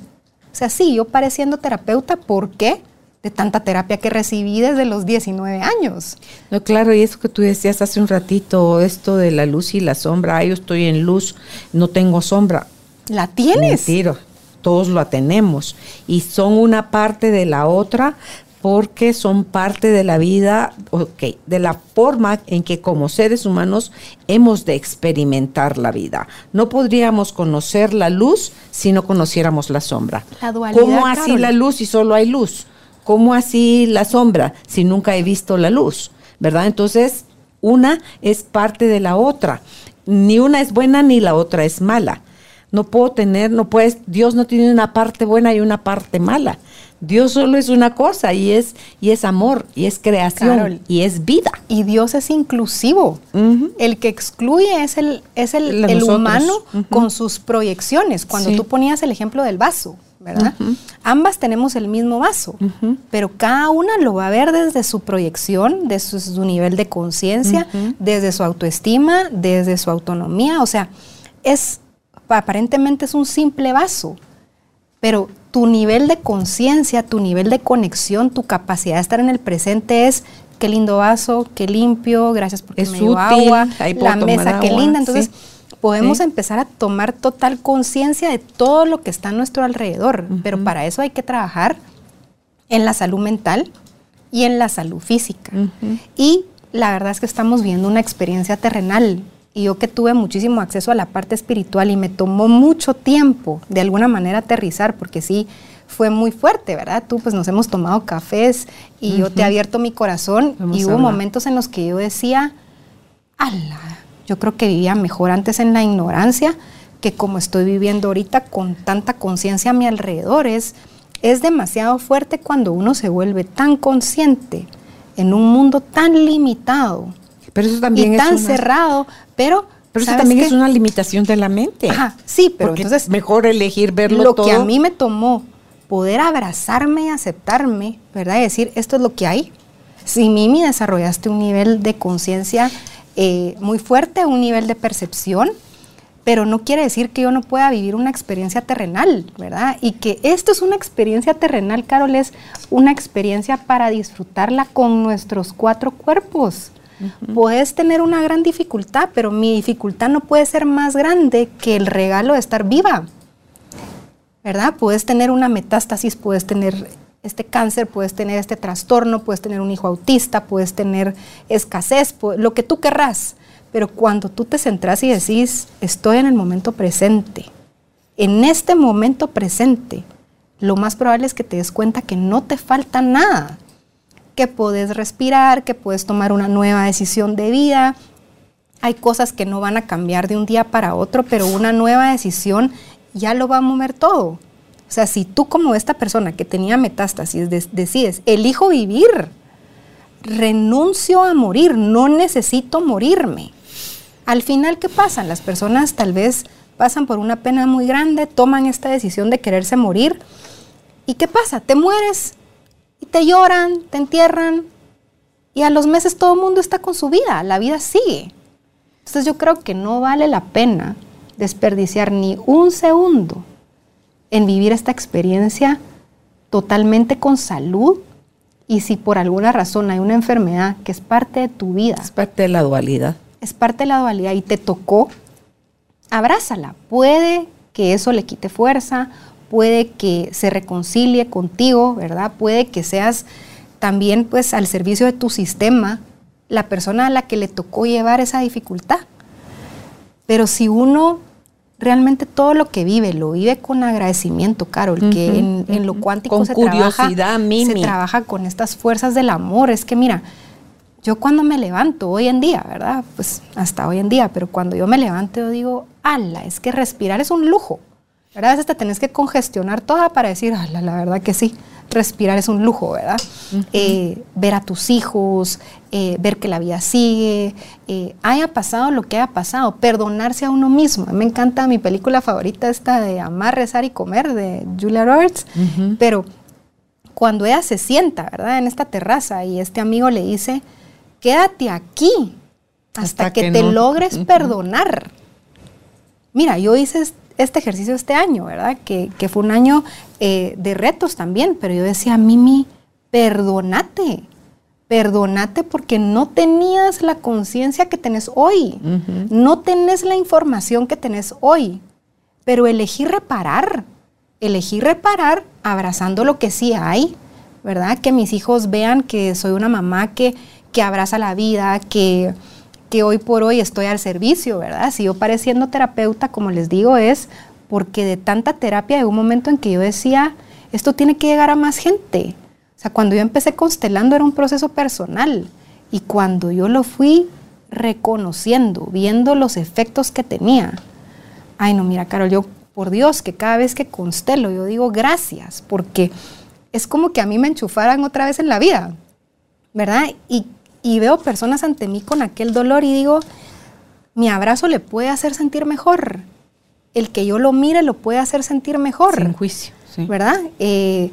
O sea, sí, yo pareciendo terapeuta, ¿por qué? De tanta terapia que recibí desde los 19 años. No, claro, y eso que tú decías hace un ratito, esto de la luz y la sombra, yo estoy en luz, no tengo sombra. ¿La tienes? Mentira, todos lo tenemos y son una parte de la otra, porque son parte de la vida, ok, de la forma en que como seres humanos hemos de experimentar la vida. No podríamos conocer la luz si no conociéramos la sombra. La dualidad, ¿Cómo así la luz si solo hay luz? ¿Cómo así la sombra si nunca he visto la luz? ¿Verdad? Entonces, una es parte de la otra. Ni una es buena ni la otra es mala. No puedo tener, no puedes, Dios no tiene una parte buena y una parte mala. Dios solo es una cosa y es, y es amor, y es creación, y es vida. Y Dios es inclusivo. El que excluye es el, es el, humano con sus proyecciones. Cuando tú ponías el ejemplo del vaso, ¿verdad? Ambas tenemos el mismo vaso, pero cada una lo va a ver desde su proyección, desde su, nivel de conciencia, desde su autoestima, desde su autonomía. O sea, es aparentemente es un simple vaso, pero tu nivel de conciencia, tu nivel de conexión, tu capacidad de estar en el presente es qué lindo vaso, qué limpio, gracias por me dio agua, la mesa, qué linda. Entonces, podemos empezar a tomar total conciencia de todo lo que está a nuestro alrededor, pero para eso hay que trabajar en la salud mental y en la salud física. Y la verdad es que estamos viendo una experiencia terrenal y yo que tuve muchísimo acceso a la parte espiritual y me tomó mucho tiempo de alguna manera aterrizar, porque sí fue muy fuerte, ¿verdad? Tú pues nos hemos tomado cafés y yo te he abierto mi corazón y hubo momentos en los que yo decía, ala, yo creo que vivía mejor antes en la ignorancia que como estoy viviendo ahorita con tanta conciencia a mi alrededor. Es, es demasiado fuerte cuando uno se vuelve tan consciente en un mundo tan limitado pero eso también y tan cerrado, pero... Pero eso también es una limitación de la mente. Ajá, sí, pero entonces... Mejor elegir verlo lo todo. que a mí me tomó poder abrazarme y aceptarme, ¿verdad? Y decir, esto es lo que hay. Si Mimi desarrollaste un nivel de conciencia eh, muy fuerte, un nivel de percepción, pero no quiere decir que yo no pueda vivir una experiencia terrenal, ¿verdad? Y que esto es una experiencia terrenal, Carol, es una experiencia para disfrutarla con nuestros cuatro cuerpos. Puedes tener una gran dificultad, pero mi dificultad no puede ser más grande que el regalo de estar viva. ¿Verdad? Puedes tener una metástasis, puedes tener este cáncer, puedes tener este trastorno, puedes tener un hijo autista, puedes tener escasez, lo que tú querrás. Pero cuando tú te centras y decís, estoy en el momento presente, en este momento presente, lo más probable es que te des cuenta que no te falta nada que puedes respirar, que puedes tomar una nueva decisión de vida. Hay cosas que no van a cambiar de un día para otro, pero una nueva decisión ya lo va a mover todo. Sea, si tú como esta persona que tenía metástasis decides, elijo vivir, renuncio a morir, no necesito morirme. Al final, ¿qué pasa? Las personas tal vez pasan por una pena muy grande, toman esta decisión de quererse morir. ¿Y qué pasa? Te mueres y te lloran, te entierran y a los meses todo el mundo está con su vida, la vida sigue. Entonces yo creo que no vale la pena desperdiciar ni un segundo en vivir esta experiencia totalmente con salud y si por alguna razón hay una enfermedad que es parte de tu vida. Es parte de la dualidad. Es parte de la dualidad y te tocó, abrázala. Puede que eso le quite fuerza, puede que se reconcilie contigo, ¿verdad? Puede que seas también pues al servicio de tu sistema la persona a la que le tocó llevar esa dificultad. Pero si uno realmente todo lo que vive lo vive con agradecimiento, Carol, que en, lo cuántico se, trabaja, se trabaja con estas fuerzas del amor. Es que mira, yo cuando me levanto hoy en día, ¿verdad? Pues hasta hoy en día, pero cuando yo me levanto yo digo, ala, es que respirar es un lujo. ¿Verdad? A veces te tenés que congestionar toda para decir, ala, la verdad que sí respirar es un lujo, ¿verdad? Eh, ver a tus hijos, eh, ver que la vida sigue, eh, haya pasado lo que haya pasado, perdonarse a uno mismo. Me encanta mi película favorita, esta de Amar, Rezar y Comer, de Julia Roberts, pero cuando ella se sienta, ¿verdad? En esta terraza y este amigo le dice, quédate aquí hasta, que, te logres perdonar. Mira, yo hice este ejercicio este año, ¿verdad? Que, fue un año eh, de retos también, pero yo decía, Mimi, perdónate, perdónate porque no tenías la conciencia que tenés hoy, no tenés la información que tenés hoy, pero elegí reparar, elegí reparar abrazando lo que sí hay, ¿verdad? Que mis hijos vean que soy una mamá que, que abraza la vida, que que hoy por hoy estoy al servicio, ¿verdad? Si yo pareciendo terapeuta, como les digo, es porque de tanta terapia de un momento en que yo decía, esto tiene que llegar a más gente. O sea, cuando yo empecé constelando era un proceso personal y cuando yo lo fui reconociendo, viendo los efectos que tenía, ay no, mira, Carol, yo por Dios que cada vez que constelo yo digo gracias, porque es como que a mí me enchufaran otra vez en la vida, ¿verdad? Y y veo personas ante mí con aquel dolor y digo, mi abrazo le puede hacer sentir mejor. El que yo lo mire lo puede hacer sentir mejor. Sin juicio, sí. ¿Verdad? Eh,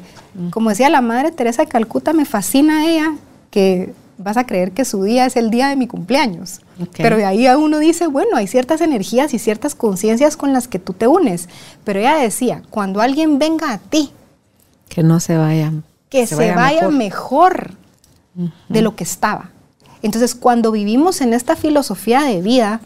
como decía la Madre Teresa de Calcuta, me fascina ella que vas a creer que su día es el día de mi cumpleaños. Pero de ahí a uno dice, bueno, hay ciertas energías y ciertas conciencias con las que tú te unes. Pero ella decía, cuando alguien venga a ti, que no se vaya. Que se, vaya, mejor, de lo que estaba. Entonces, cuando vivimos en esta filosofía de vida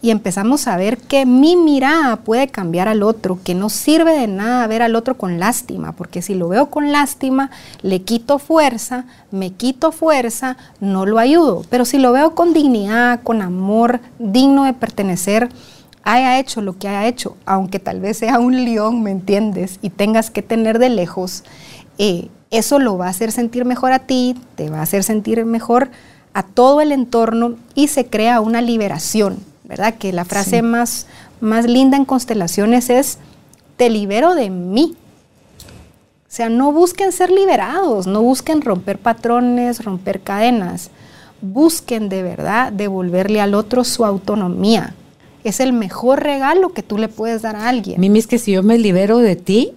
y empezamos a ver que mi mirada puede cambiar al otro, que no sirve de nada ver al otro con lástima, porque si lo veo con lástima, le quito fuerza, me quito fuerza, no lo ayudo. Pero si lo veo con dignidad, con amor, digno de pertenecer, haya hecho lo que haya hecho, aunque tal vez sea un león, ¿me entiendes? Y tengas que tener de lejos, eh, eso lo va a hacer sentir mejor a ti, te va a hacer sentir mejor a todo el entorno y se crea una liberación, ¿verdad? Que la frase más, más linda en constelaciones es, te libero de mí. O sea, no busquen ser liberados, no busquen romper patrones, romper cadenas. Busquen de verdad devolverle al otro su autonomía. Es el mejor regalo que tú le puedes dar a alguien. Mimi, es que si yo me libero de ti,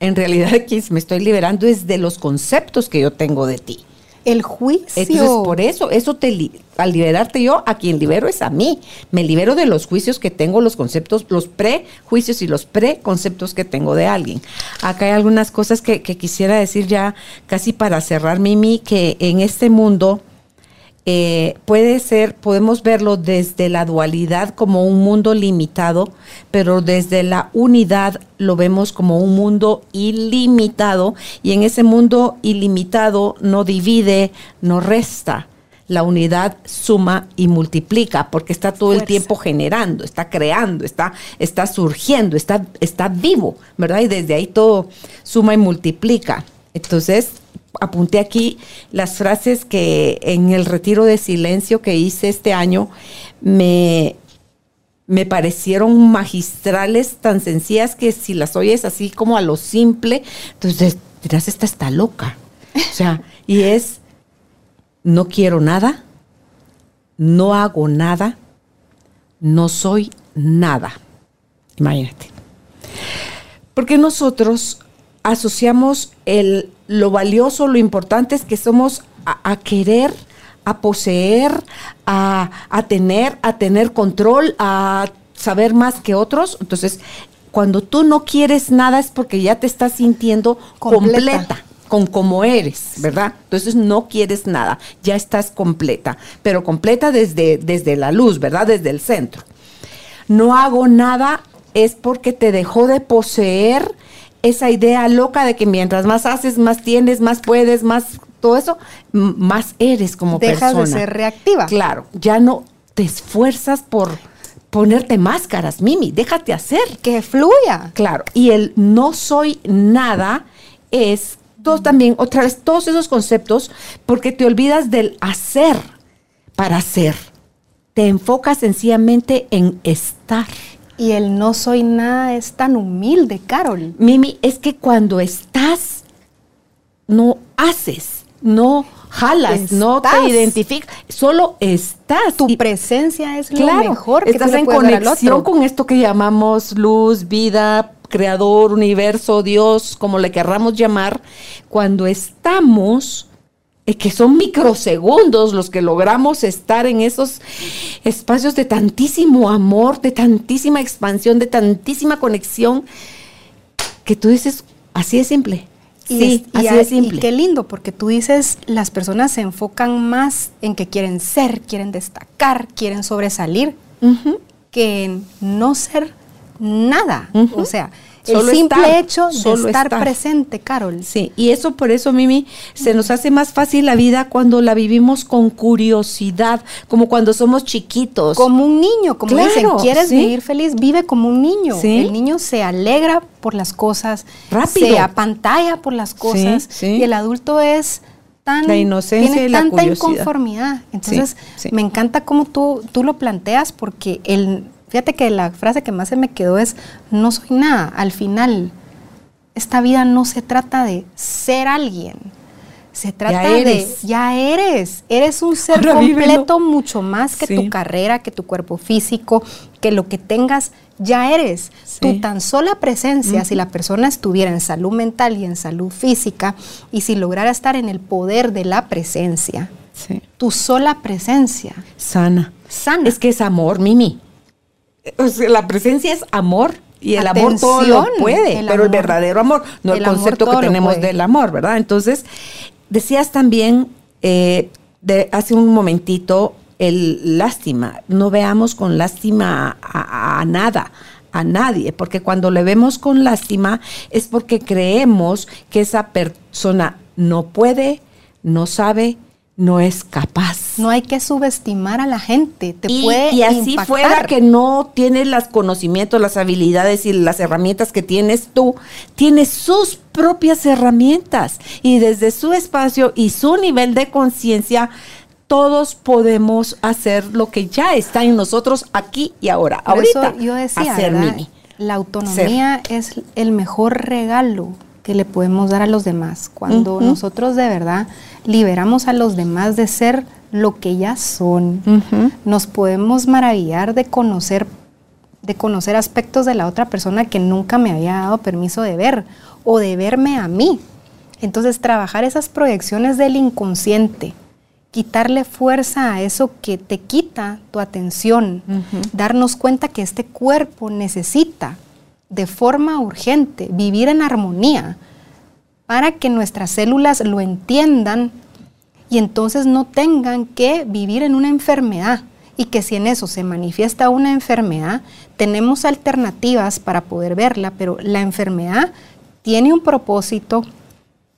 en realidad aquí me estoy liberando es de los conceptos que yo tengo de ti el juicio. Entonces, por eso, eso te al liberarte yo, a quien libero es a mí. Me libero de los juicios que tengo, los conceptos, los prejuicios y los preconceptos que tengo de alguien. Acá hay algunas cosas que, que quisiera decir ya casi para cerrar, Mimi, que en este mundo eh, puede ser, podemos verlo desde la dualidad como un mundo limitado, pero desde la unidad lo vemos como un mundo ilimitado y en ese mundo ilimitado no divide, no resta. La unidad suma y multiplica porque está todo el tiempo generando, está creando, está, está surgiendo, está, está vivo, ¿verdad? Y desde ahí todo suma y multiplica. Entonces, apunté aquí las frases que en el retiro de silencio que hice este año me, me parecieron magistrales tan sencillas que si las oyes así como a lo simple, entonces dirás, esta está loca. O sea, y es, no quiero nada, no hago nada, no soy nada. Imagínate. Porque nosotros asociamos el, lo valioso, lo importante es que somos a, querer, a poseer, a, a, tener, a tener control, a saber más que otros. Entonces, cuando tú no quieres nada es porque ya te estás sintiendo completa con como eres, ¿verdad? Entonces no quieres nada, ya estás completa, pero completa desde, desde la luz, ¿verdad? Desde el centro. No hago nada es porque te dejó de poseer esa idea loca de que mientras más haces, más tienes, más puedes, más todo eso, más eres como persona. Dejas de ser reactiva. Claro, ya no te esfuerzas por ponerte máscaras, Mimi, déjate hacer. Que fluya. Claro, y el no soy nada es todos también, otra vez, todos esos conceptos, porque te olvidas del hacer para ser. Te enfocas sencillamente en estar. Y el no soy nada es tan humilde, Carol. Mimi, es que cuando estás, no haces, no jalas, no te identificas, solo estás. Tu presencia es lo mejor que estás en conexión con esto que llamamos luz, vida, creador, universo, Dios, como le querramos llamar, cuando estamos, es que son microsegundos los que logramos estar en esos espacios de tantísimo amor, de tantísima expansión, de tantísima conexión, que tú dices, así es simple. sí, así es simple. Y qué lindo, porque tú dices, las personas se enfocan más en que quieren ser, quieren destacar, quieren sobresalir, que en no ser nada. O sea, el simple hecho de estar, presente, Carol. Sí, y eso por eso, Mimi, se nos hace más fácil la vida cuando la vivimos con curiosidad, como cuando somos chiquitos. Como un niño, como dicen, ¿quieres vivir feliz? Vive como un niño. El niño se alegra por las cosas, Rápido. se apantalla por las cosas, y el adulto es tan la inocencia tiene y la tanta inconformidad. Entonces, me encanta cómo tú, tú lo planteas porque el Fíjate que la frase que más se me quedó es, no soy nada. Al final, esta vida no se trata de ser alguien. Se trata de, ya eres, eres un ser completo mucho más que tu carrera, que tu cuerpo físico, que lo que tengas, ya eres. Tu tan sola presencia, si la persona estuviera en salud mental y en salud física, y si lograra estar en el poder de la presencia, tu sola presencia. Sana. Sana. Es que es amor, Mimi la presencia es amor y el amor todo lo puede, pero el verdadero amor, no el, concepto que tenemos del amor, ¿verdad? Entonces, decías también eh, de hace un momentito el lástima, no veamos con lástima a, nada, a nadie, porque cuando le vemos con lástima es porque creemos que esa persona no puede, no sabe, no es capaz. No hay que subestimar a la gente, te y, puede Y así fuera que no tienes los conocimientos, las habilidades y las herramientas que tienes tú, tiene sus propias herramientas. Y desde su espacio y su nivel de conciencia todos podemos hacer lo que ya está en nosotros aquí y ahora. Por Ahorita, yo decía, la autonomía es el mejor regalo que le podemos dar a los demás. Cuando nosotros de verdad liberamos a los demás de ser lo que ya son, nos podemos maravillar de conocer, de conocer aspectos de la otra persona que nunca me había dado permiso de ver o de verme a mí. Entonces trabajar esas proyecciones del inconsciente, quitarle fuerza a eso que te quita tu atención, darnos cuenta que este cuerpo necesita de forma urgente, vivir en armonía, para que nuestras células lo entiendan y entonces no tengan que vivir en una enfermedad. Y que si en eso se manifiesta una enfermedad, tenemos alternativas para poder verla, pero la enfermedad tiene un propósito,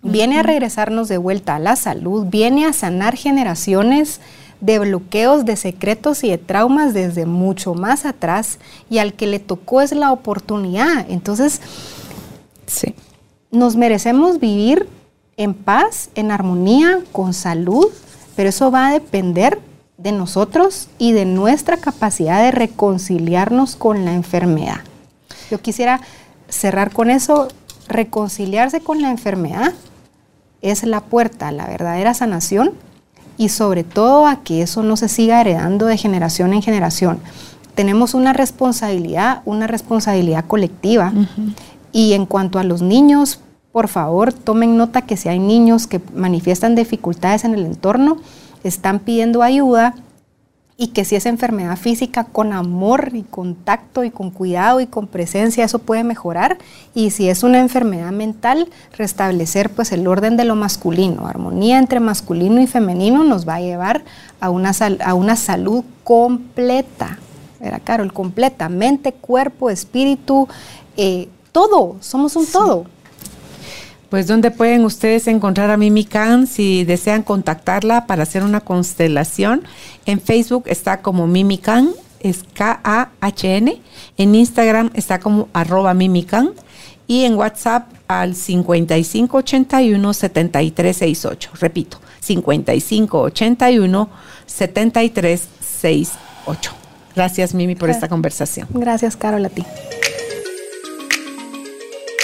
viene a regresarnos de vuelta a la salud, viene a sanar generaciones de bloqueos, de secretos y de traumas desde mucho más atrás y al que le tocó es la oportunidad. Entonces, sí. nos merecemos vivir en paz, en armonía, con salud, pero eso va a depender de nosotros y de nuestra capacidad de reconciliarnos con la enfermedad. Yo quisiera cerrar con eso, reconciliarse con la enfermedad es la puerta a la verdadera sanación y sobre todo a que eso no se siga heredando de generación en generación. Tenemos una responsabilidad, una responsabilidad colectiva. Y en cuanto a los niños, por favor, tomen nota que si hay niños que manifiestan dificultades en el entorno, están pidiendo ayuda y que si es enfermedad física, con amor y contacto y con cuidado y con presencia, eso puede mejorar. Y si es una enfermedad mental, restablecer pues el orden de lo masculino. Armonía entre masculino y femenino nos va a llevar a una, a una salud completa. Era Carol, completa. Mente, cuerpo, espíritu, eh, todo. Somos un todo. Pues ¿dónde pueden ustedes encontrar a Mimi Khan si desean contactarla para hacer una constelación? En Facebook está como Mimi Khan, es K-A-H-N. En Instagram está como arroba Mimi Khan. Y en WhatsApp al 5581-7368. Repito, 5581-7368. Gracias Mimi por esta conversación. Gracias Carol a ti.